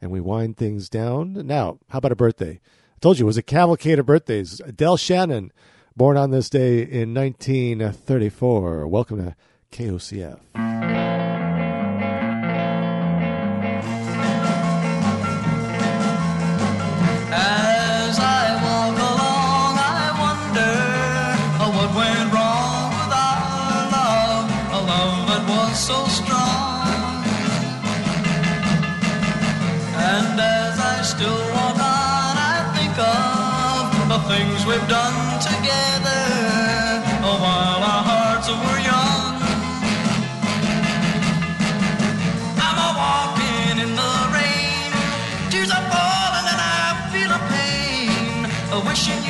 [SPEAKER 3] and we wind things down. Now, how about a birthday? I told you it was a cavalcade of birthdays. a Del Shannon, born on this day in 1934. Welcome to KOCF.
[SPEAKER 26] Things we've done together. Oh, while our hearts were young. I'm a walking in the rain, tears are falling and I feel a pain, wishing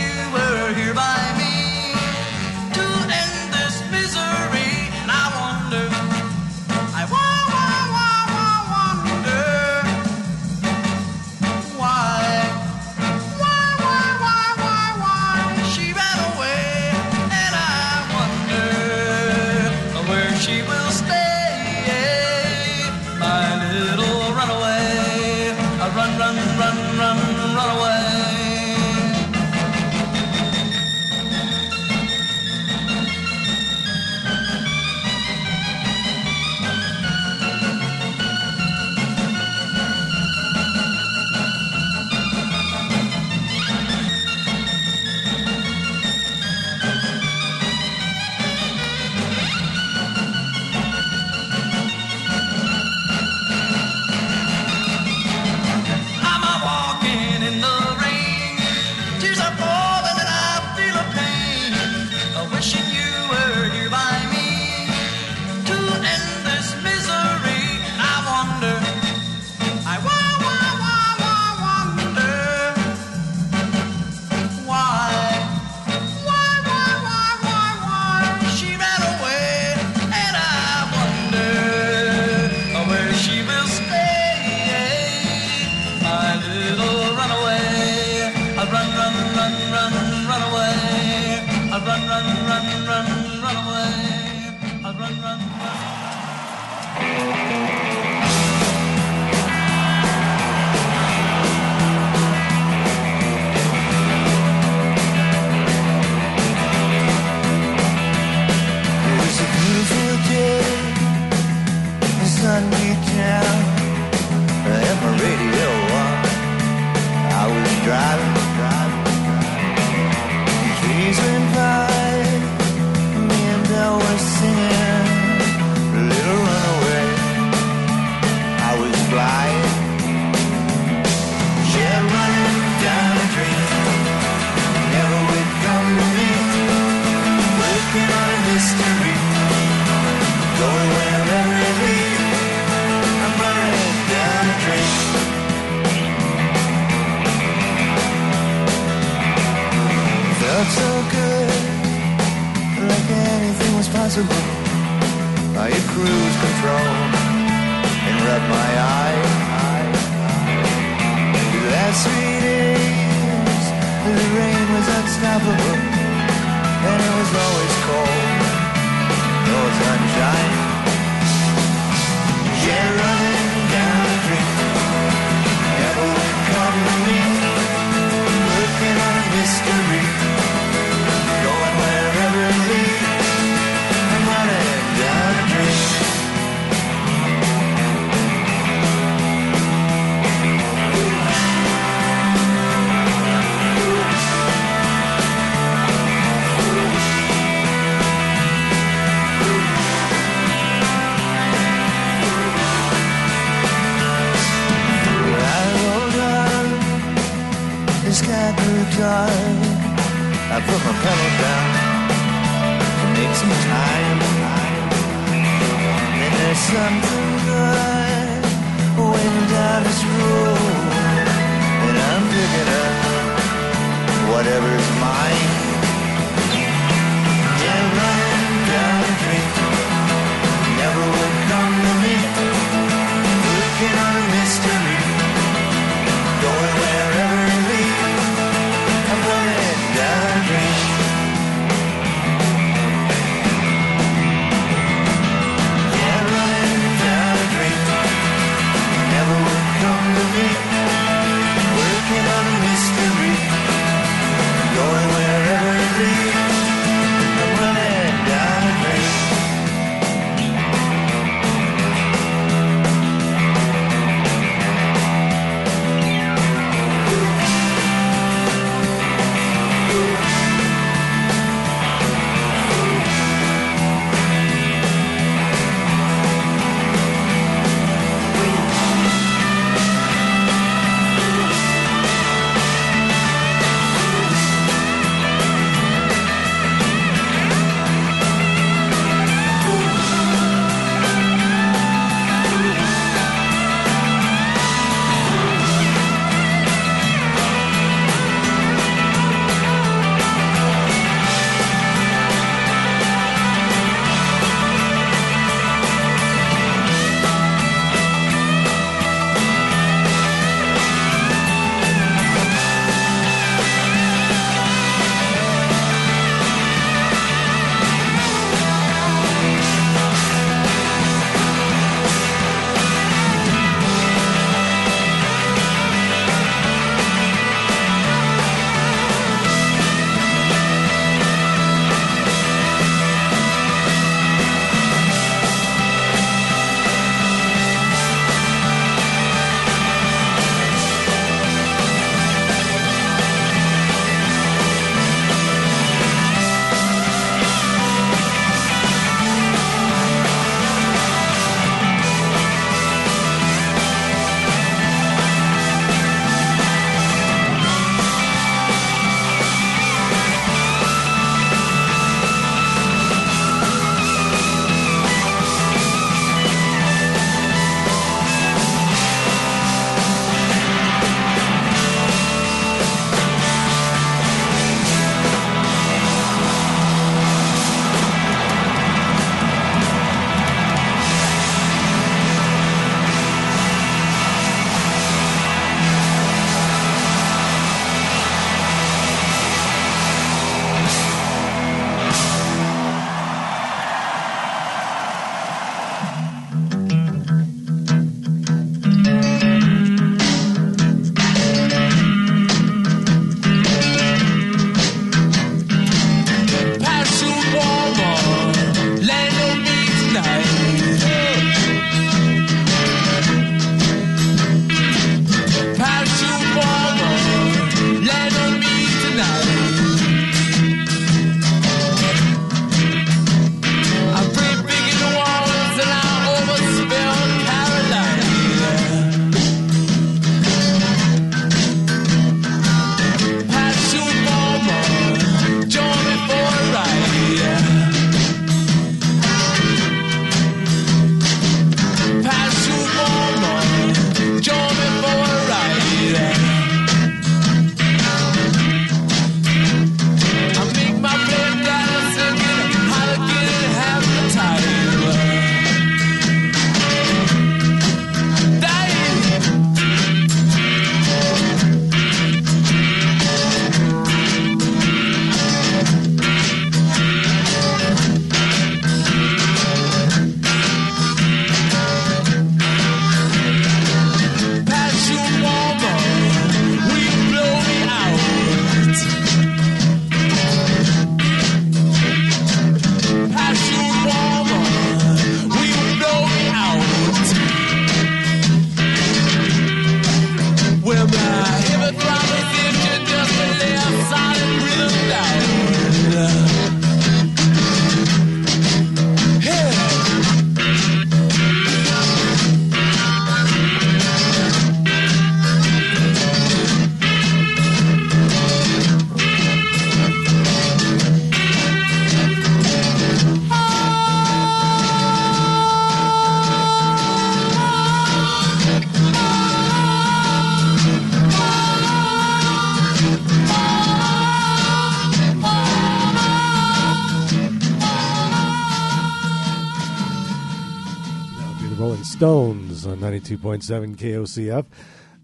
[SPEAKER 3] 92.7 KOCF.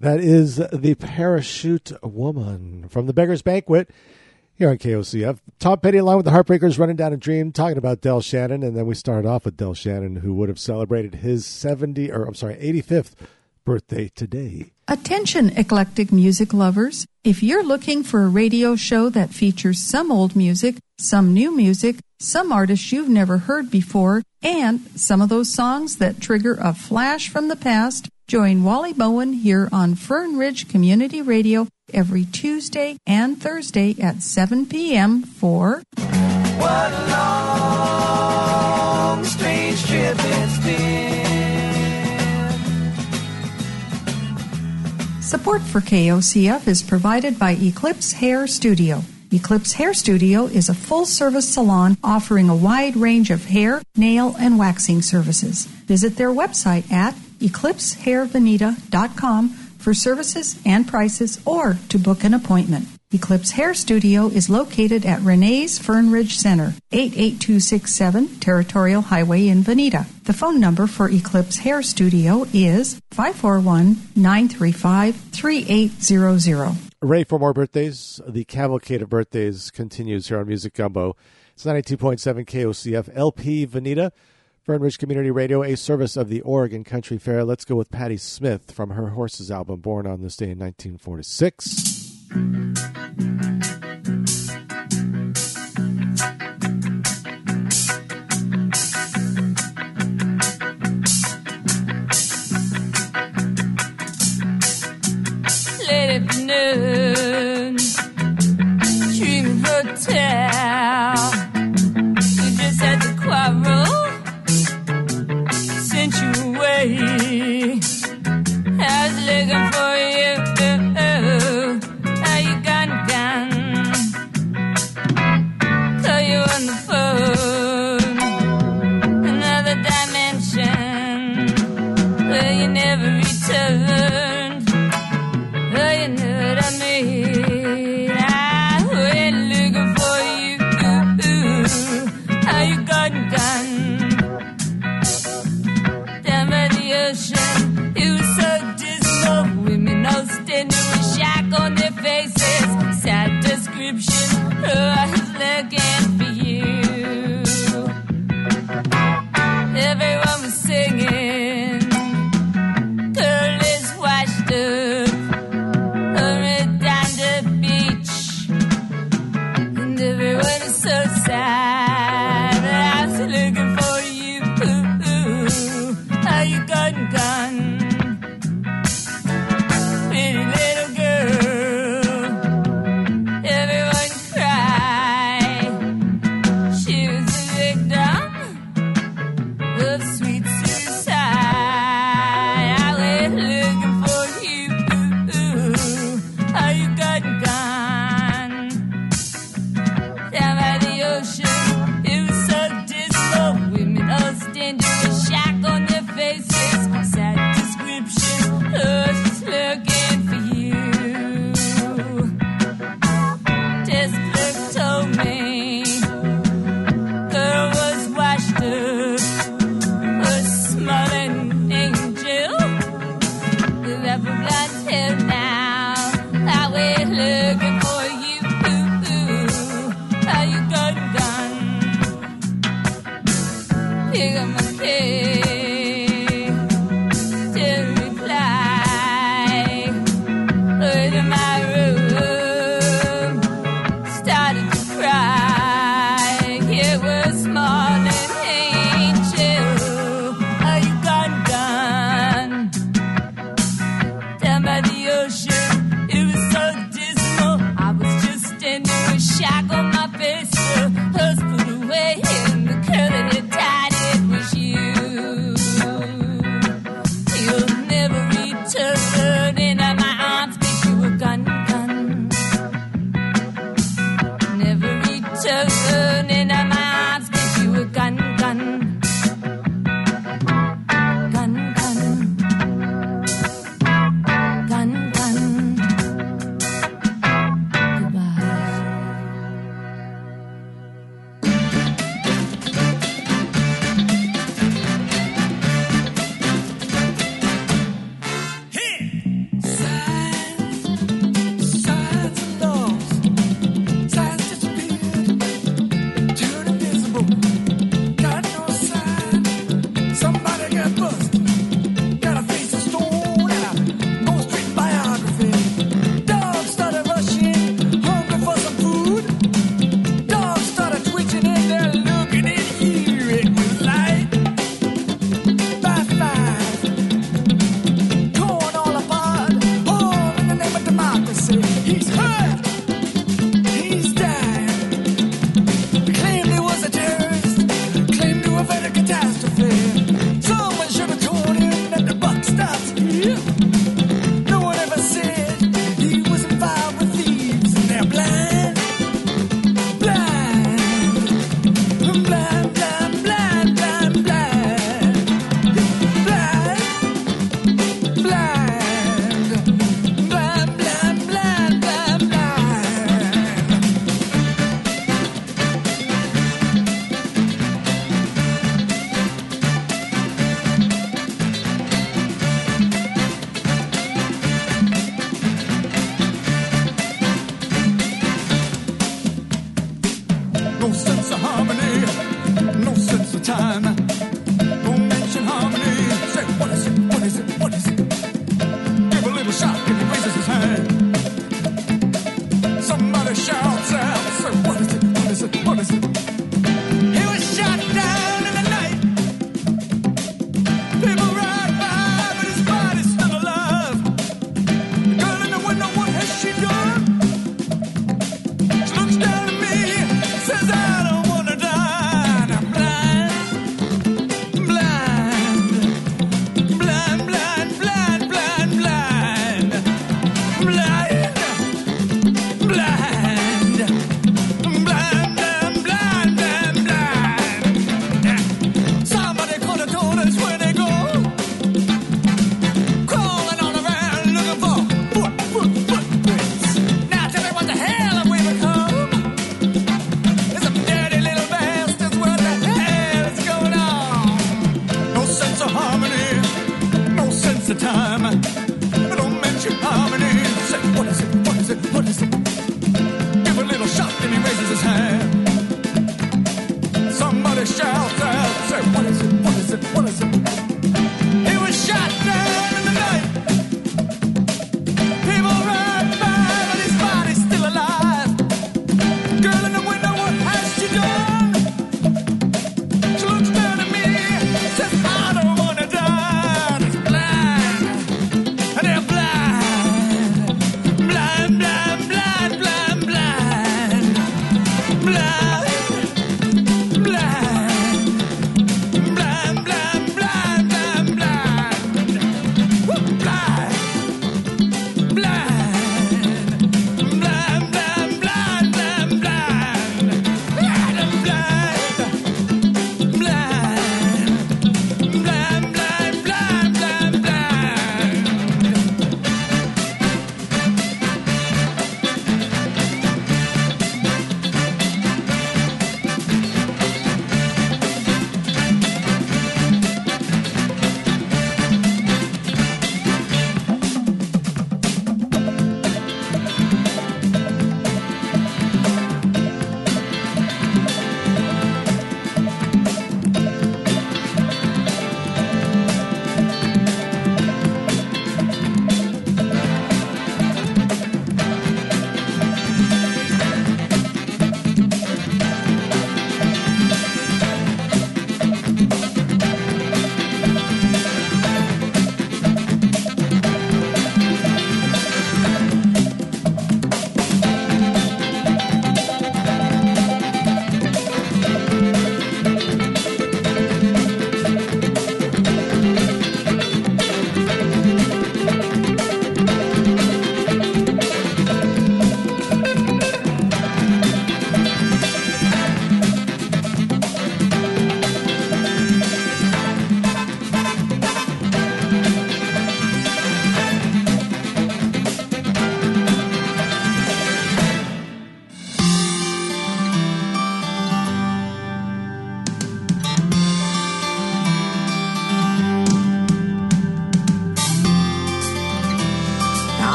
[SPEAKER 3] That is The Parachute Woman from The Beggars Banquet here on KOCF. Tom Petty along with the Heartbreakers running down a dream talking about Del Shannon. And then we started off with Del Shannon, who would have celebrated his 70, or I'm sorry, 85th birthday today.
[SPEAKER 27] Attention, eclectic music lovers. If you're looking for a radio show that features some old music, some new music, some artists you've never heard before, and some of those songs that trigger a flash from the past, join Wally Bowen here on Fern Ridge Community Radio every Tuesday and Thursday at 7 p.m. for
[SPEAKER 28] What a long, strange trip it's been.
[SPEAKER 27] Support for KOCF is provided by Eclipse Hair Studio. Eclipse Hair Studio is a full service salon offering a wide range of hair, nail, and waxing services. Visit their website at eclipsehairveneta.com for services and prices or to book an appointment. Eclipse Hair Studio is located at Renee's Fern Ridge Center, 88267 Territorial Highway in Veneta. The phone number for Eclipse Hair Studio is 541 935 3800.
[SPEAKER 3] Ray for more birthdays. The cavalcade of birthdays continues here on Music Gumbo. It's 92.7 KOCF LP Veneta, Fern Ridge Community Radio, a service of the Oregon Country Fair. Let's go with Patti Smith from her Horses album, born on this day in 1946.
[SPEAKER 29] Late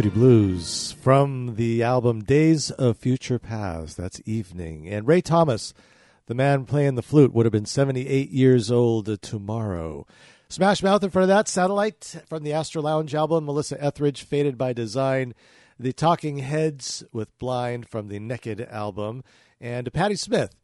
[SPEAKER 3] Moody Blues from the album Days of Future Past. That's Evening. And Ray Thomas, the man playing the flute, would have been 78 years old tomorrow. Smash Mouth in front of that. Satellite from the Astro Lounge album. Melissa Etheridge, Faded by Design. The Talking Heads with Blind from the Naked album. And Patti Smith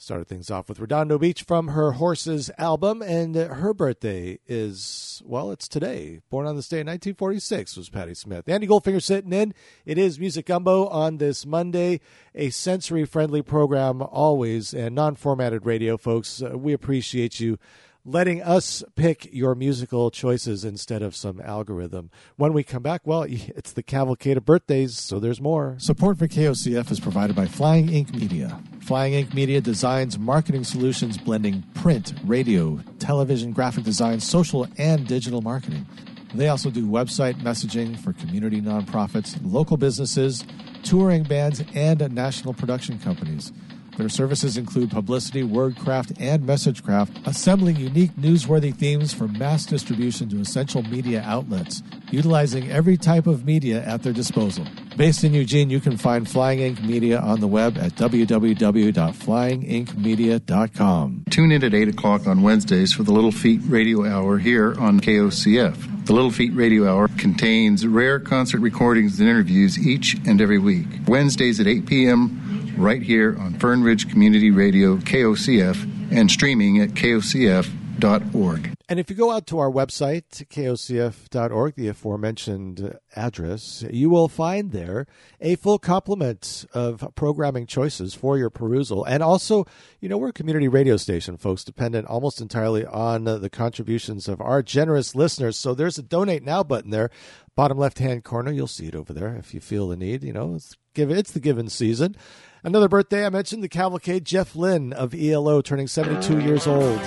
[SPEAKER 3] Started things off with Redondo Beach from her Horses album, and her birthday is, well, it's today. Born on this day in 1946 was Patti Smith. Andy Goldfinger sitting in. It is Music Gumbo on this Monday, a sensory friendly program always, and non formatted radio, folks. Uh, we appreciate you letting us pick your musical choices instead of some algorithm. When we come back, well, it's the cavalcade of birthdays, so there's more.
[SPEAKER 30] Support for KOCF is provided by Flying Ink Media. Flying Ink Media designs marketing solutions blending print, radio, television, graphic design, social, and digital marketing. They also do website messaging for community nonprofits, local businesses, touring bands, and national production companies. Their services include publicity, wordcraft, and messagecraft, assembling unique newsworthy themes for mass distribution to essential media outlets, utilizing every type of media at their disposal. Based in Eugene, you can find Flying Ink Media on the web at www.flyinginkmedia.com.
[SPEAKER 31] Tune in at 8 o'clock on Wednesdays for the Little Feat Radio Hour here on KOCF. The Little Feat Radio Hour contains rare concert recordings and interviews each and every week. Wednesdays at 8 p.m right here on Fern Ridge Community Radio, KOCF, and streaming at kocf.org.
[SPEAKER 3] And if you go out to our website, kocf.org, the aforementioned address, you will find there a full complement of programming choices for your perusal. And also, you know, we're a community radio station, folks, dependent almost entirely on the contributions of our generous listeners. So there's a donate now button there. Bottom left hand corner, you'll see it over there if you feel the need. You know, it's, give, it's the given season. Another birthday I mentioned, the cavalcade, Jeff Lynne of ELO, turning 72 years old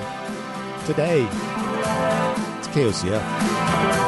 [SPEAKER 3] today. It's KOCF.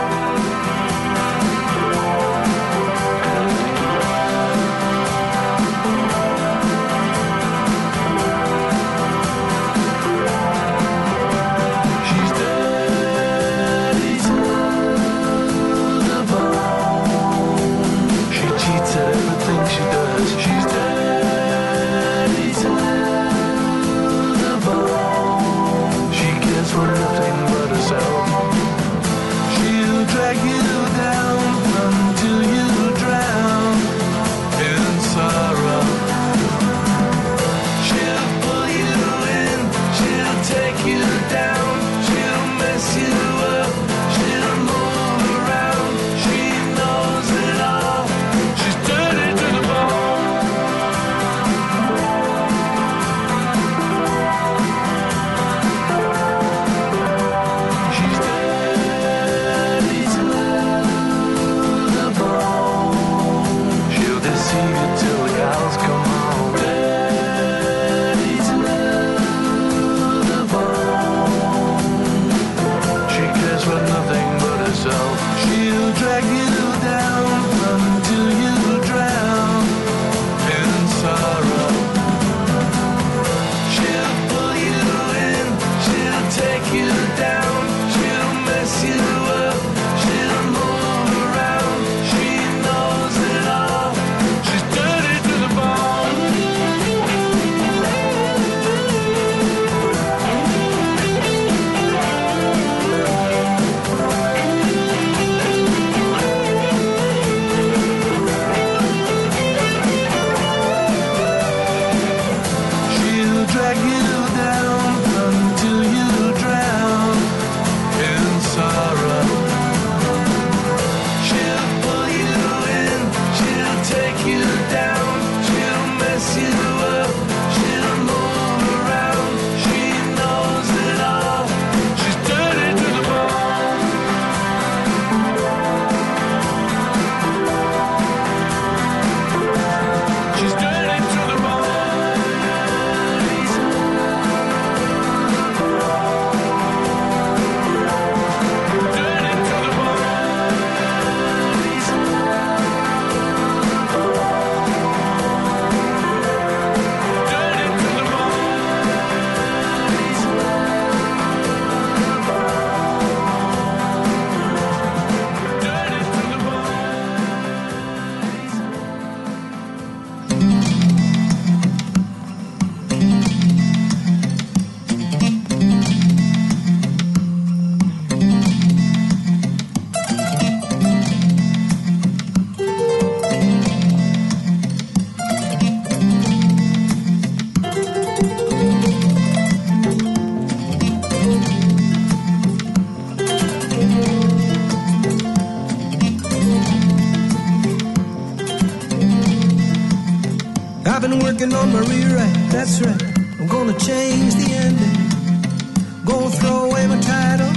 [SPEAKER 18] Working on my rewrite, that's right. I'm gonna change the ending. Gonna throw away my title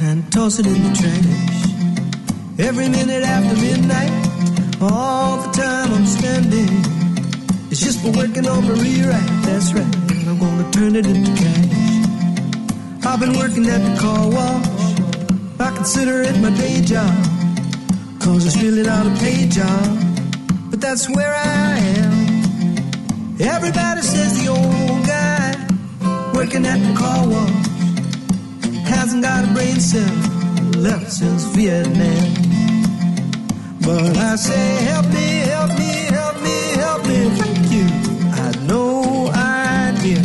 [SPEAKER 18] and toss it in the trash. Every minute after midnight, all the time I'm spending. It's just for working on my rewrite, that's right. And I'm gonna turn it into cash. I've been working at the car wash. I consider it my day job. Cause it's really not a paid job. But that's where I am. Everybody says the old guy working at the car wash hasn't got a brain cell left since Vietnam. But I say, help me, help me, help me, help me. Thank you. I had no idea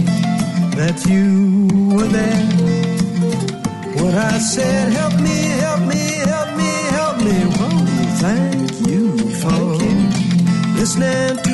[SPEAKER 18] that you were there. When I said, help me, help me, help me, help me. Well, thank you for listening to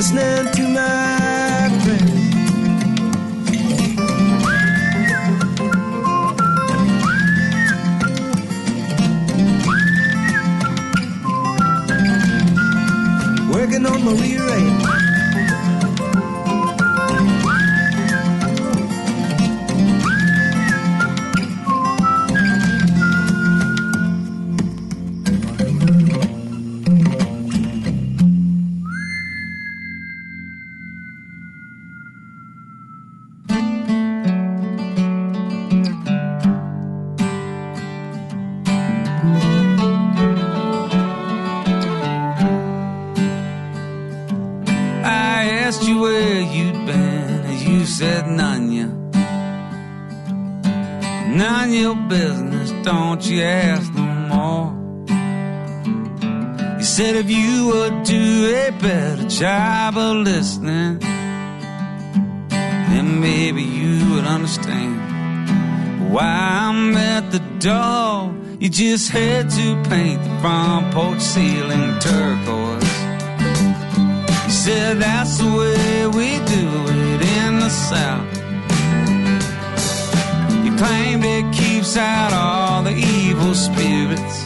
[SPEAKER 18] listening to my
[SPEAKER 32] just had to paint the front porch ceiling turquoise. You said that's the way we do it in the South. You claimed it keeps out all the evil spirits.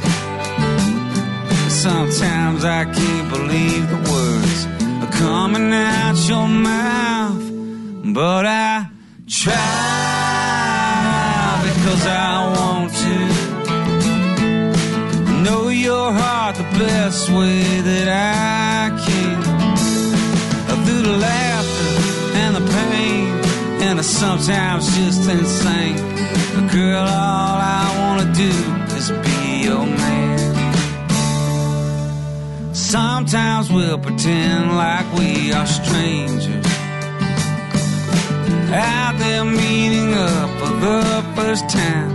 [SPEAKER 32] Sometimes I can't believe the words are coming out your mouth, but I sometimes just insane. Girl, all I wanna do is be your man. Sometimes we'll pretend like we are strangers. Out there meeting up for the first time.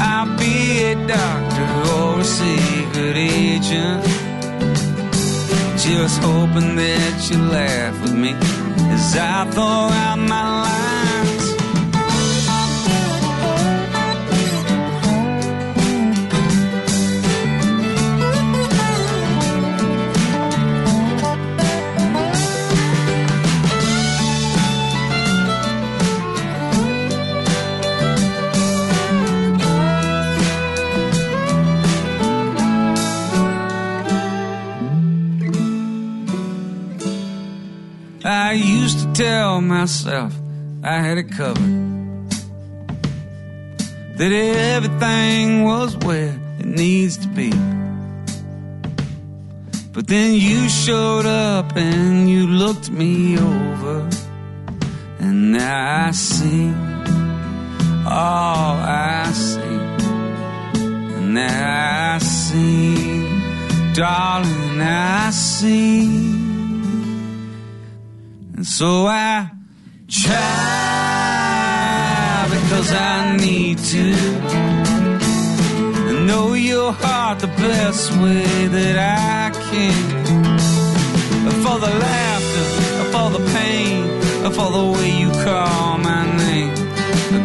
[SPEAKER 32] I'll be a doctor or a secret agent just hoping that you laugh with me as I throw out my lines. Myself I had it covered. That everything was where it needs to be. But then you showed up and you looked me over. And now I see all I see. And now I see, darling, I see. And so I try because I need to know your heart the best way that I can. For the laughter, for the pain, for the way you call my name.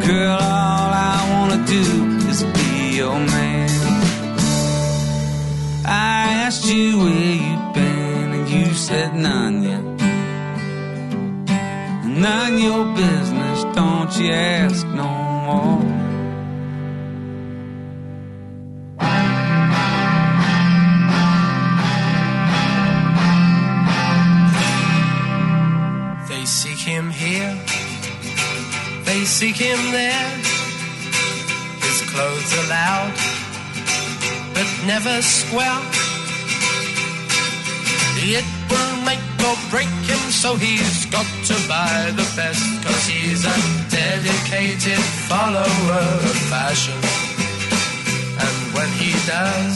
[SPEAKER 32] Girl, all I wanna do is be your man. I asked you where you'd been, and you said none yet. None your business, don't you ask no more.
[SPEAKER 26] They seek him here, they seek him there. His clothes are loud, but never square. It will make or break him, so he's got to buy the best, cause he's a dedicated follower of fashion. And when he does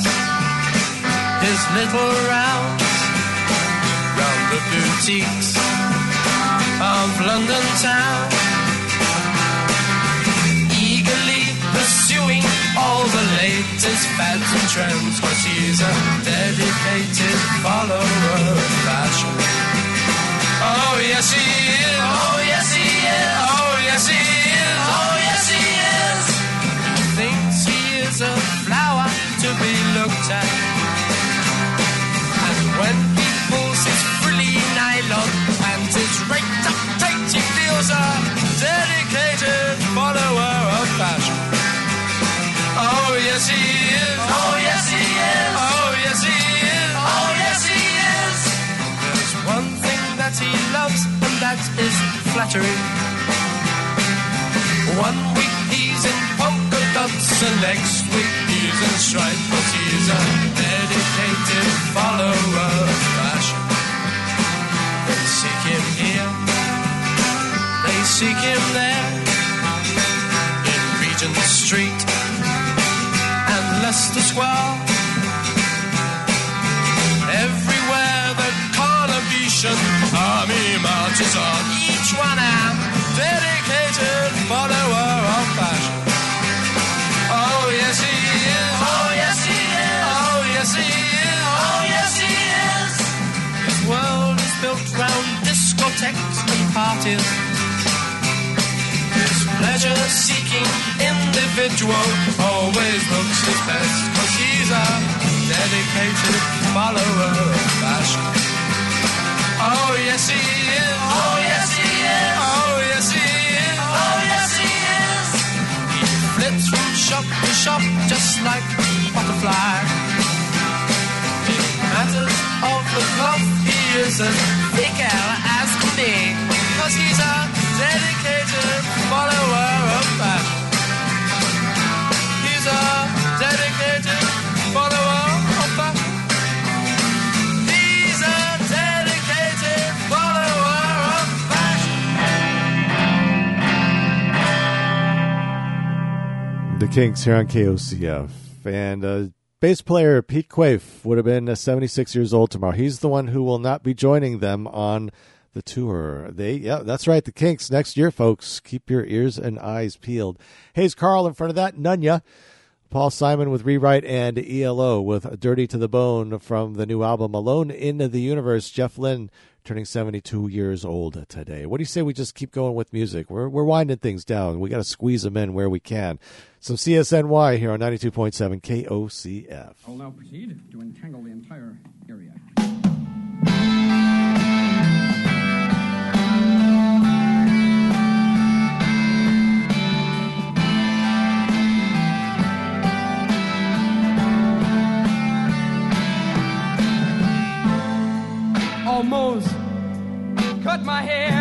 [SPEAKER 26] his little rounds round the boutiques of London town, pursuing all the latest fads and trends, cause he's a dedicated follower of fashion. Oh yes he is. Oh yes he is. Oh yes he is. Oh yes he is. Thinks he is a flower to be looked at. And when he pulls his frilly nylon and his raked up tight, he feels a yes he is. Oh yes he is. Oh yes he is. Oh yes he is. There's one thing that he loves, and that is flattery. One week he's in polka dots, and next week he's in stripes. But he's a dedicated follower of fashion. They seek him here, they seek him there, and parties. His pleasure-seeking individual always looks his best, cause he's a dedicated follower of fashion. Oh yes he is. Oh yes he is. Oh yes he is. Oh yes he is. He flits from shop to shop just like a butterfly. In matters of the cloth, he is as fickle as can be, cause he's a dedicated follower of fashion. He's a dedicated follower of fashion. He's a dedicated follower of
[SPEAKER 3] The Kinks here on KOCF. And uh, bass player Pete Quaife would have been uh, 76 years old tomorrow. He's the one who will not be joining them on the tour. They, yeah, that's right. The Kinks next year, folks. Keep your ears and eyes peeled. Hayes Carll in front of that. Nunya Paul Simon with Rewrite and ELO with Dirty to the Bone from the new album Alone in the Universe. Jeff Lynne turning 72 years old today. What do you say we just keep going with music? We're, we're winding things down. We got to squeeze them in where we can. Some CSNY here on 92.7 KOCF.
[SPEAKER 33] I will now proceed to entangle the entire area.
[SPEAKER 34] Almost cut my hair.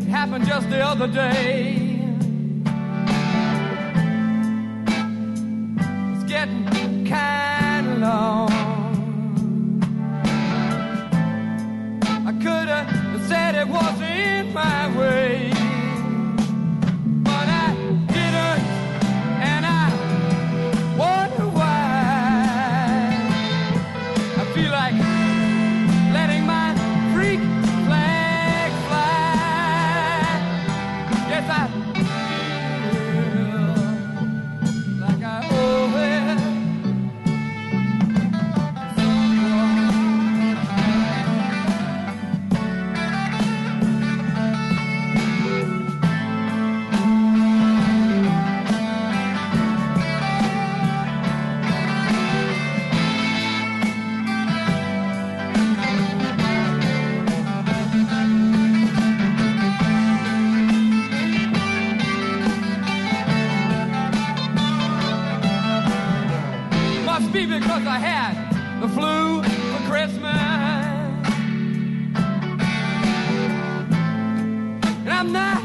[SPEAKER 34] It happened just the other day. It's getting kind of long. I could have said it wasn't my way. Because I had the flu for Christmas. And I'm not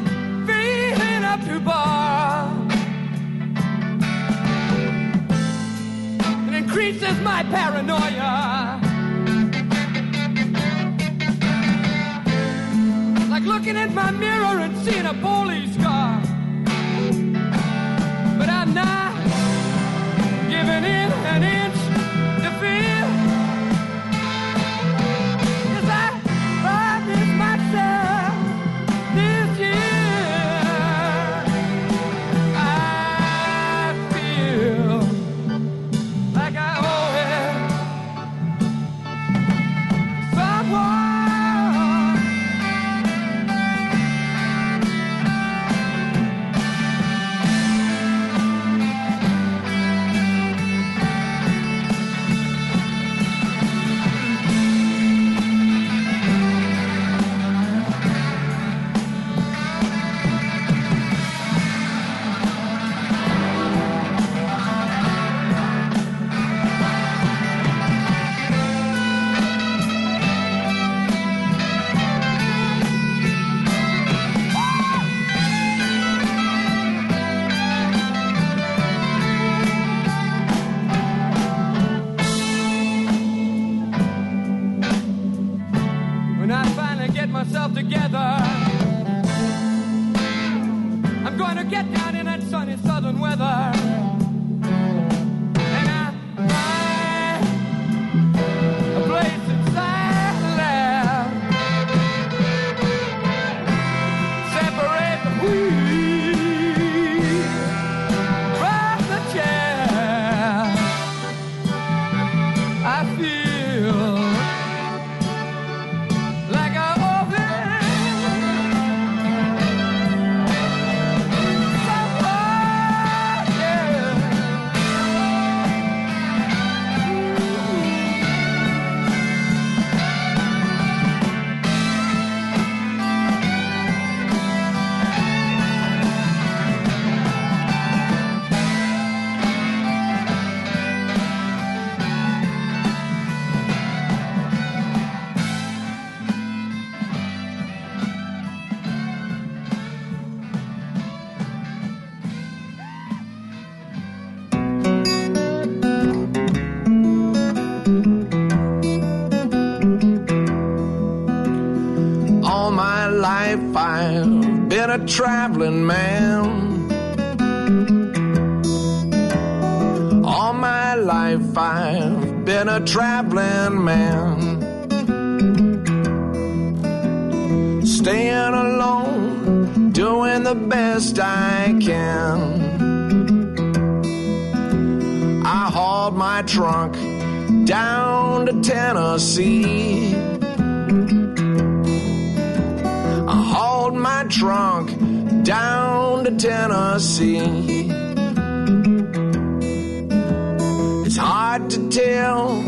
[SPEAKER 34] feeling up to bar. It increases my paranoia. Like looking at my mirror and seeing a police
[SPEAKER 22] traveling man. All my life I've been a traveling man. Staying alone doing the best I can. I hauled my trunk down to Tennessee. I hauled my trunk down to Tennessee. It's hard to tell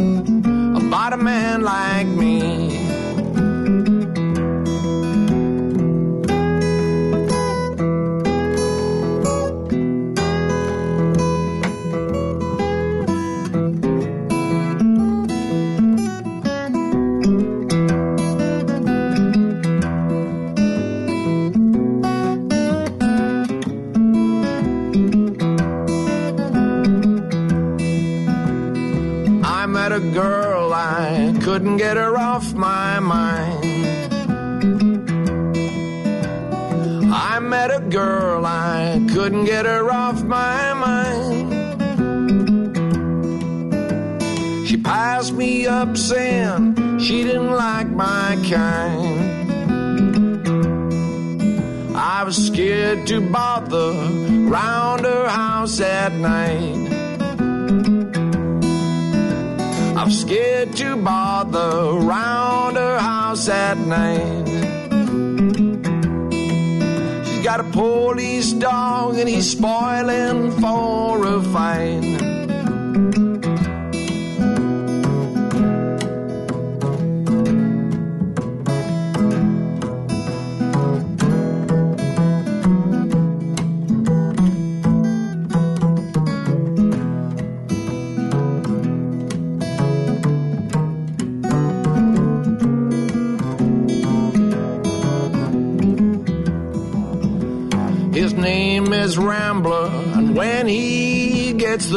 [SPEAKER 22] about a man like up saying she didn't like my kind. I was scared to bother round her house at night. I'm scared to bother round her house at night. She's got a police dog and he's spoiling for a fight.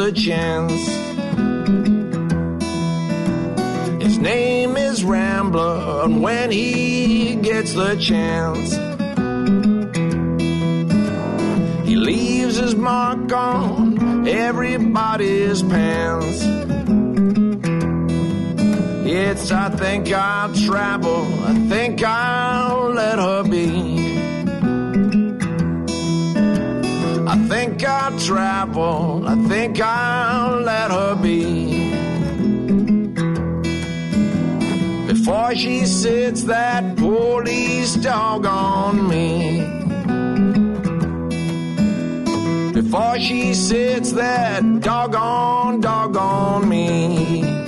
[SPEAKER 22] The chance, his name is Rambler, and when he gets the chance, he leaves his mark on everybody's pants. It's, I think I'll travel, I think I'll let her be. I'll travel, I think I'll let her be. Before she sits that police dog on me. Before she sits that doggone dog on me.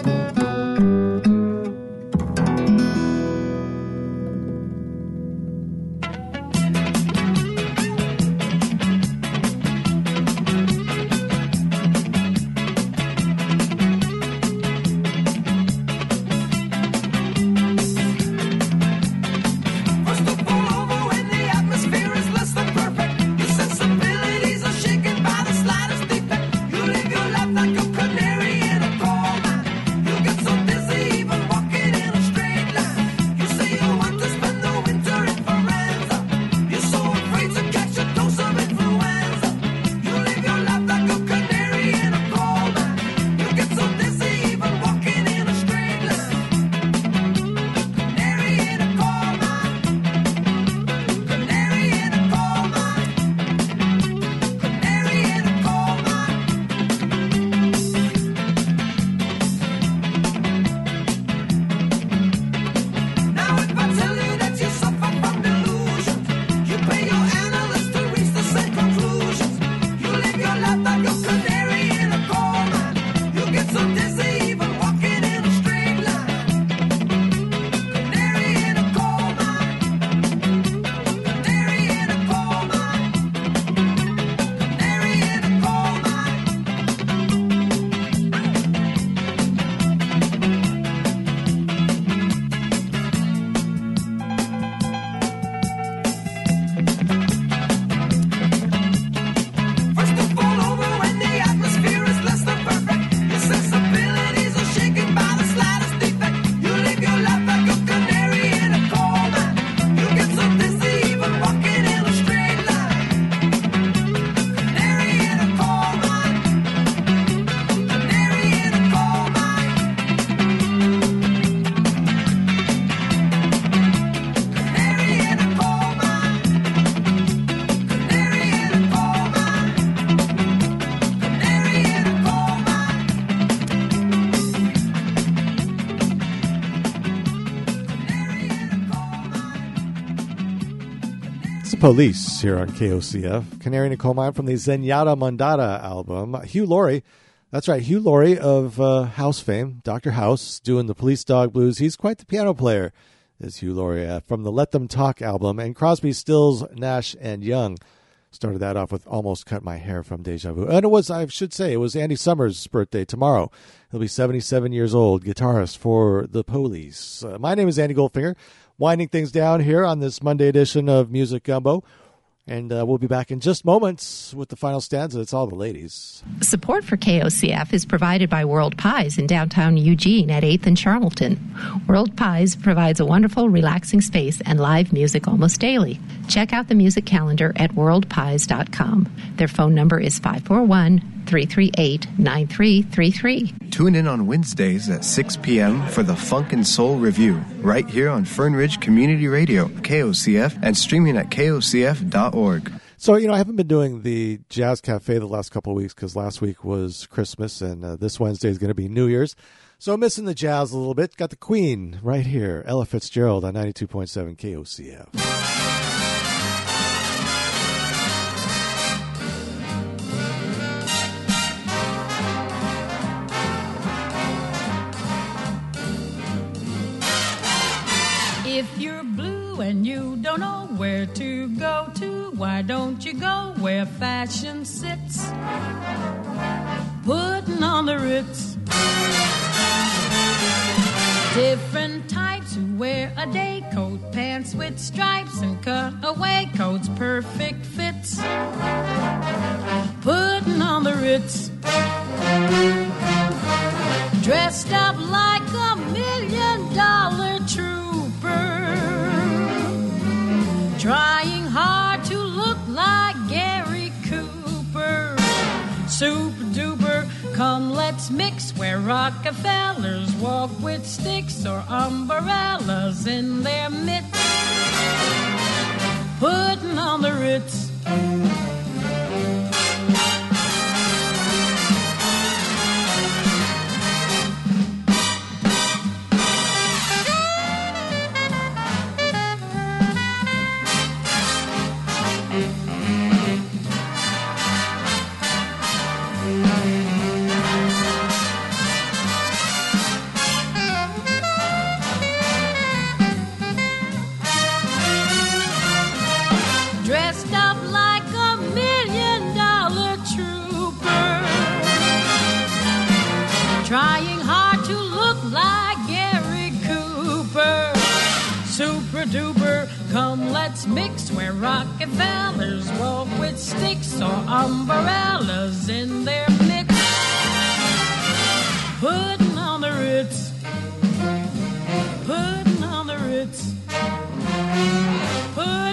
[SPEAKER 3] Police here on KOCF. Canary in Coal Mine from the Zenyatta Mondatta album. Hugh Laurie, that's right, Hugh Laurie of uh, House fame, Dr. House, doing the Police Dog Blues. He's quite the piano player, is Hugh Laurie, uh, from the Let Them Talk album. And Crosby, Stills, Nash, and Young started that off with Almost Cut My Hair from Deja Vu. And it was, I should say, it was Andy Summers' birthday tomorrow. He'll be 77 years old, guitarist for the Police. Uh, my name is Andy Goldfinger winding things down here on this Monday edition of Music Gumbo. And uh, we'll be back in just moments with the final stanza. It's all the ladies.
[SPEAKER 35] Support for KOCF is provided by World Pies in downtown Eugene at 8th and Charlton. World Pies provides a wonderful, relaxing space and live music almost daily. Check out the music calendar at worldpies.com. Their phone number is 541 338 9333.
[SPEAKER 15] Tune in on Wednesdays at 6 p.m. for the Funk and Soul Review, right here on Fern Ridge Community Radio, KOCF, and streaming at kocf.org.
[SPEAKER 3] So, you know, I haven't been doing the Jazz Cafe the last couple of weeks because last week was Christmas and uh, this Wednesday is going to be New Year's. So I'm missing the jazz a little bit. Got the Queen right here, Ella Fitzgerald on 92.7 KOCF.
[SPEAKER 29] And you don't know where to go to, why don't you go where fashion sits? Putting on the Ritz. Different types who wear a day coat, pants with stripes, and cutaway coats, perfect fits. Putting on the Ritz. Dressed up like a million dollar Trying hard to look like Gary Cooper. Super duper, come let's mix where Rockefellers walk with sticks or umbrellas in their mitts. Putting on the Ritz. Come let's mix where Rockefellers walk with sticks or umbrellas in their mix. Putting on the Ritz, putting on the Ritz. Putting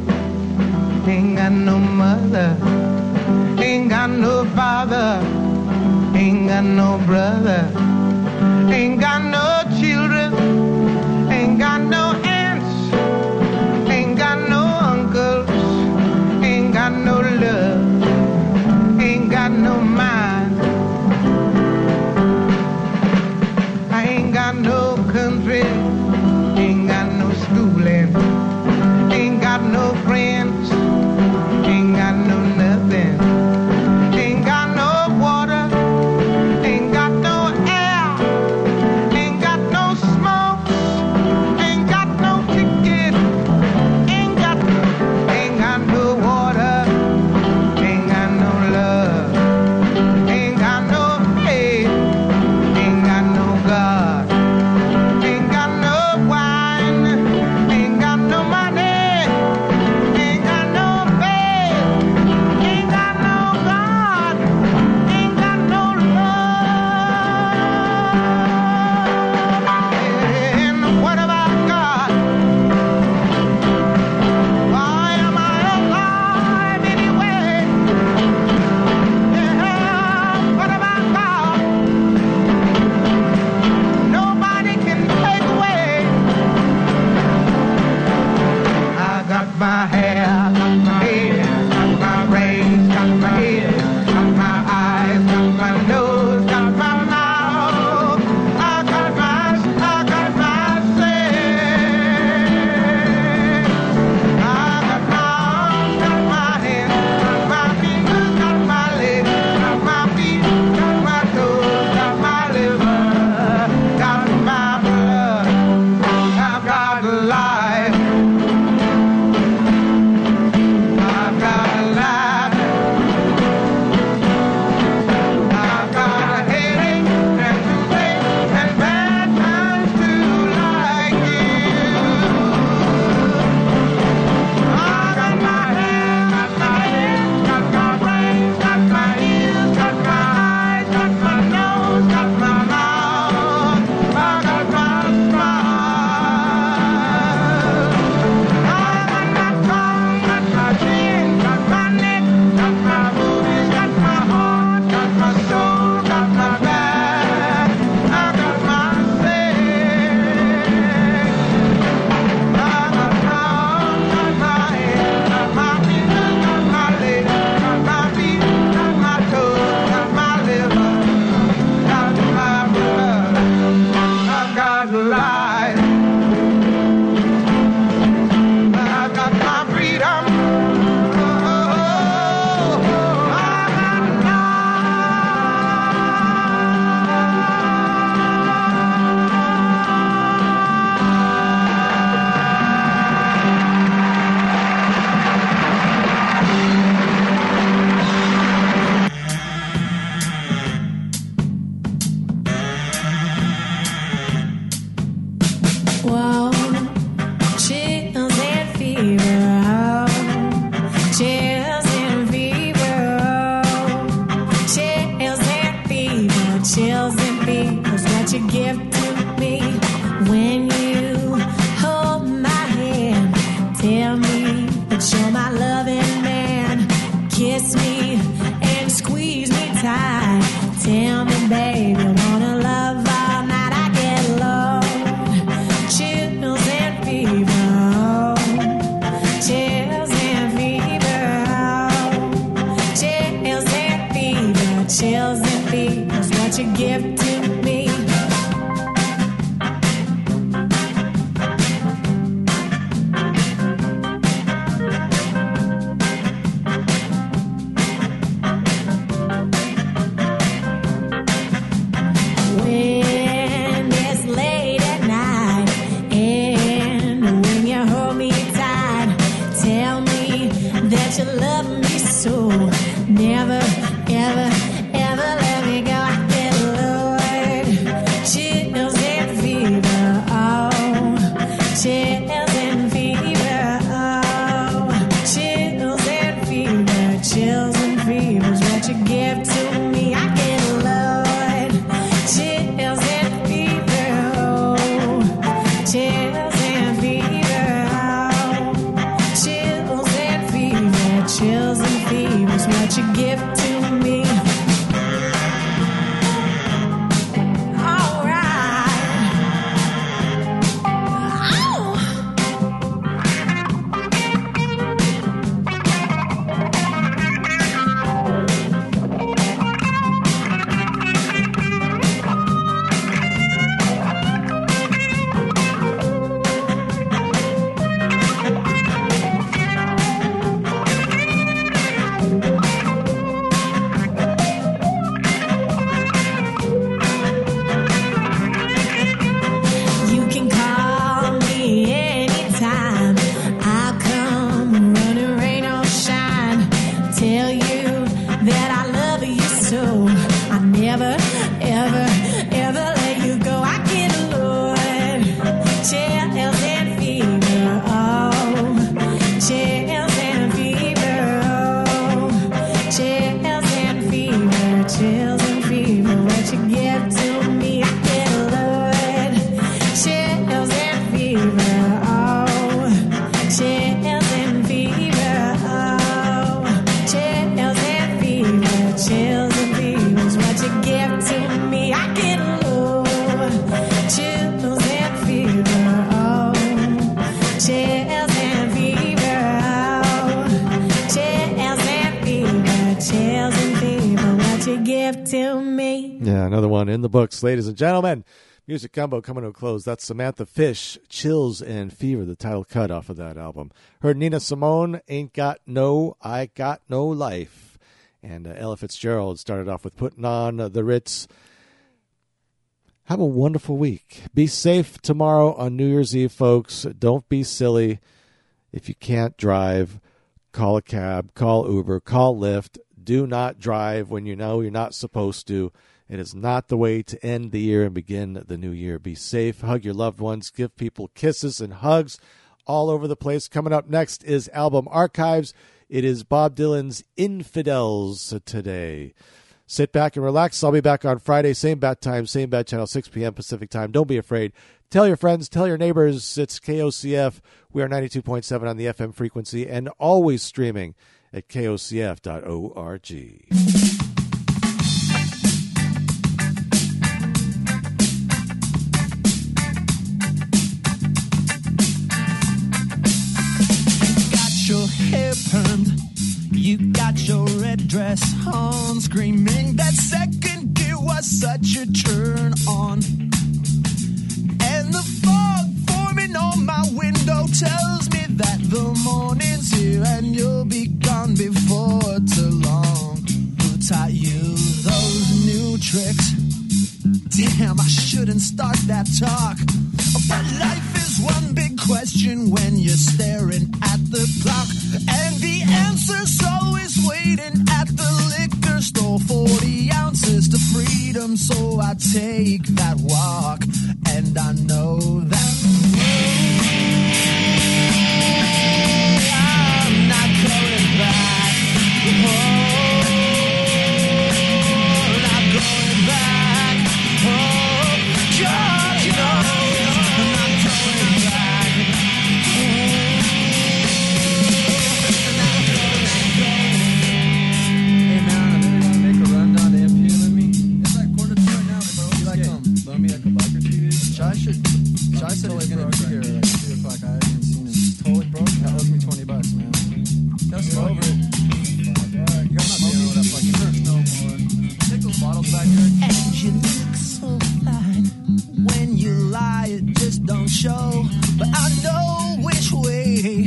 [SPEAKER 36] Ain't got no mother, ain't got no father, ain't got no brother, ain't got no children, ain't got no
[SPEAKER 3] one in the books, ladies and gentlemen. Music Gumbo coming to a close. That's Samantha Fish, Chills and Fever, the title cut off of that album. Heard Nina Simone, Ain't Got No, I Got No Life. And uh, Ella Fitzgerald started off with Putting On the Ritz. Have a wonderful week. Be safe tomorrow on New Year's Eve, folks. Don't be silly. If you can't drive, call a cab, call Uber, call Lyft. Do not drive when you know you're not supposed to. It is not the way to end the year and begin the new year. Be safe, hug your loved ones, give people kisses and hugs all over the place. Coming up next is Album Archives. It is Bob Dylan's Infidels today. Sit back and relax. I'll be back on Friday, same bat time, same bat channel, 6 p.m. Pacific time. Don't be afraid. Tell your friends, tell your neighbors. It's KOCF. We are 92.7 on the FM frequency and always streaming at kocf.org.
[SPEAKER 18] hair permed. You got your red dress on, screaming that second gear was such a turn on. And the fog forming on my window tells me that the morning's here and you'll be gone before too long. Who taught you those new tricks? Damn, I shouldn't start that talk. But life is one big question when you're staring at the clock. And the answer's always waiting at the liquor store. 40 ounces to freedom, so I take that walk. And I know that. And you look so fine. When you lie, it just don't show. But I know
[SPEAKER 37] which way.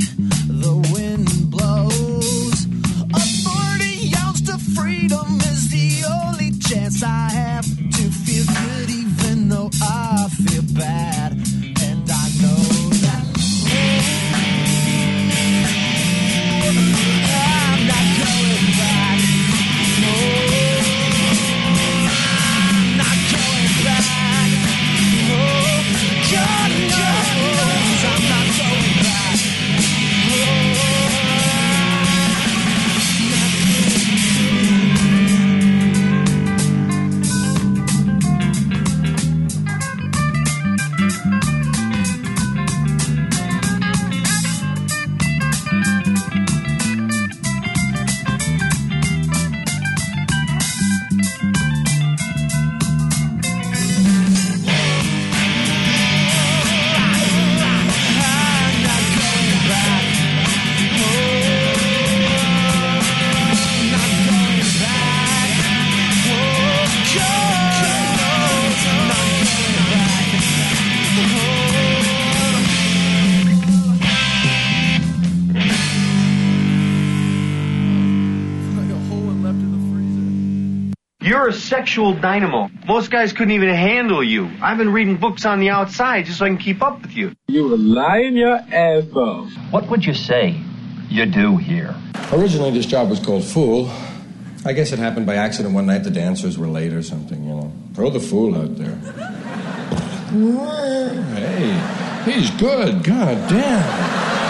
[SPEAKER 37] Sexual dynamo. Most guys couldn't even handle you. I've been reading books on the outside just so I can keep up with you.
[SPEAKER 38] You were lying your ass off.
[SPEAKER 39] What would you say you do here?
[SPEAKER 40] Originally, this job was called Fool. I guess it happened by accident one night. The dancers were late or something, you know. Throw the fool out there. Hey, he's good. God damn.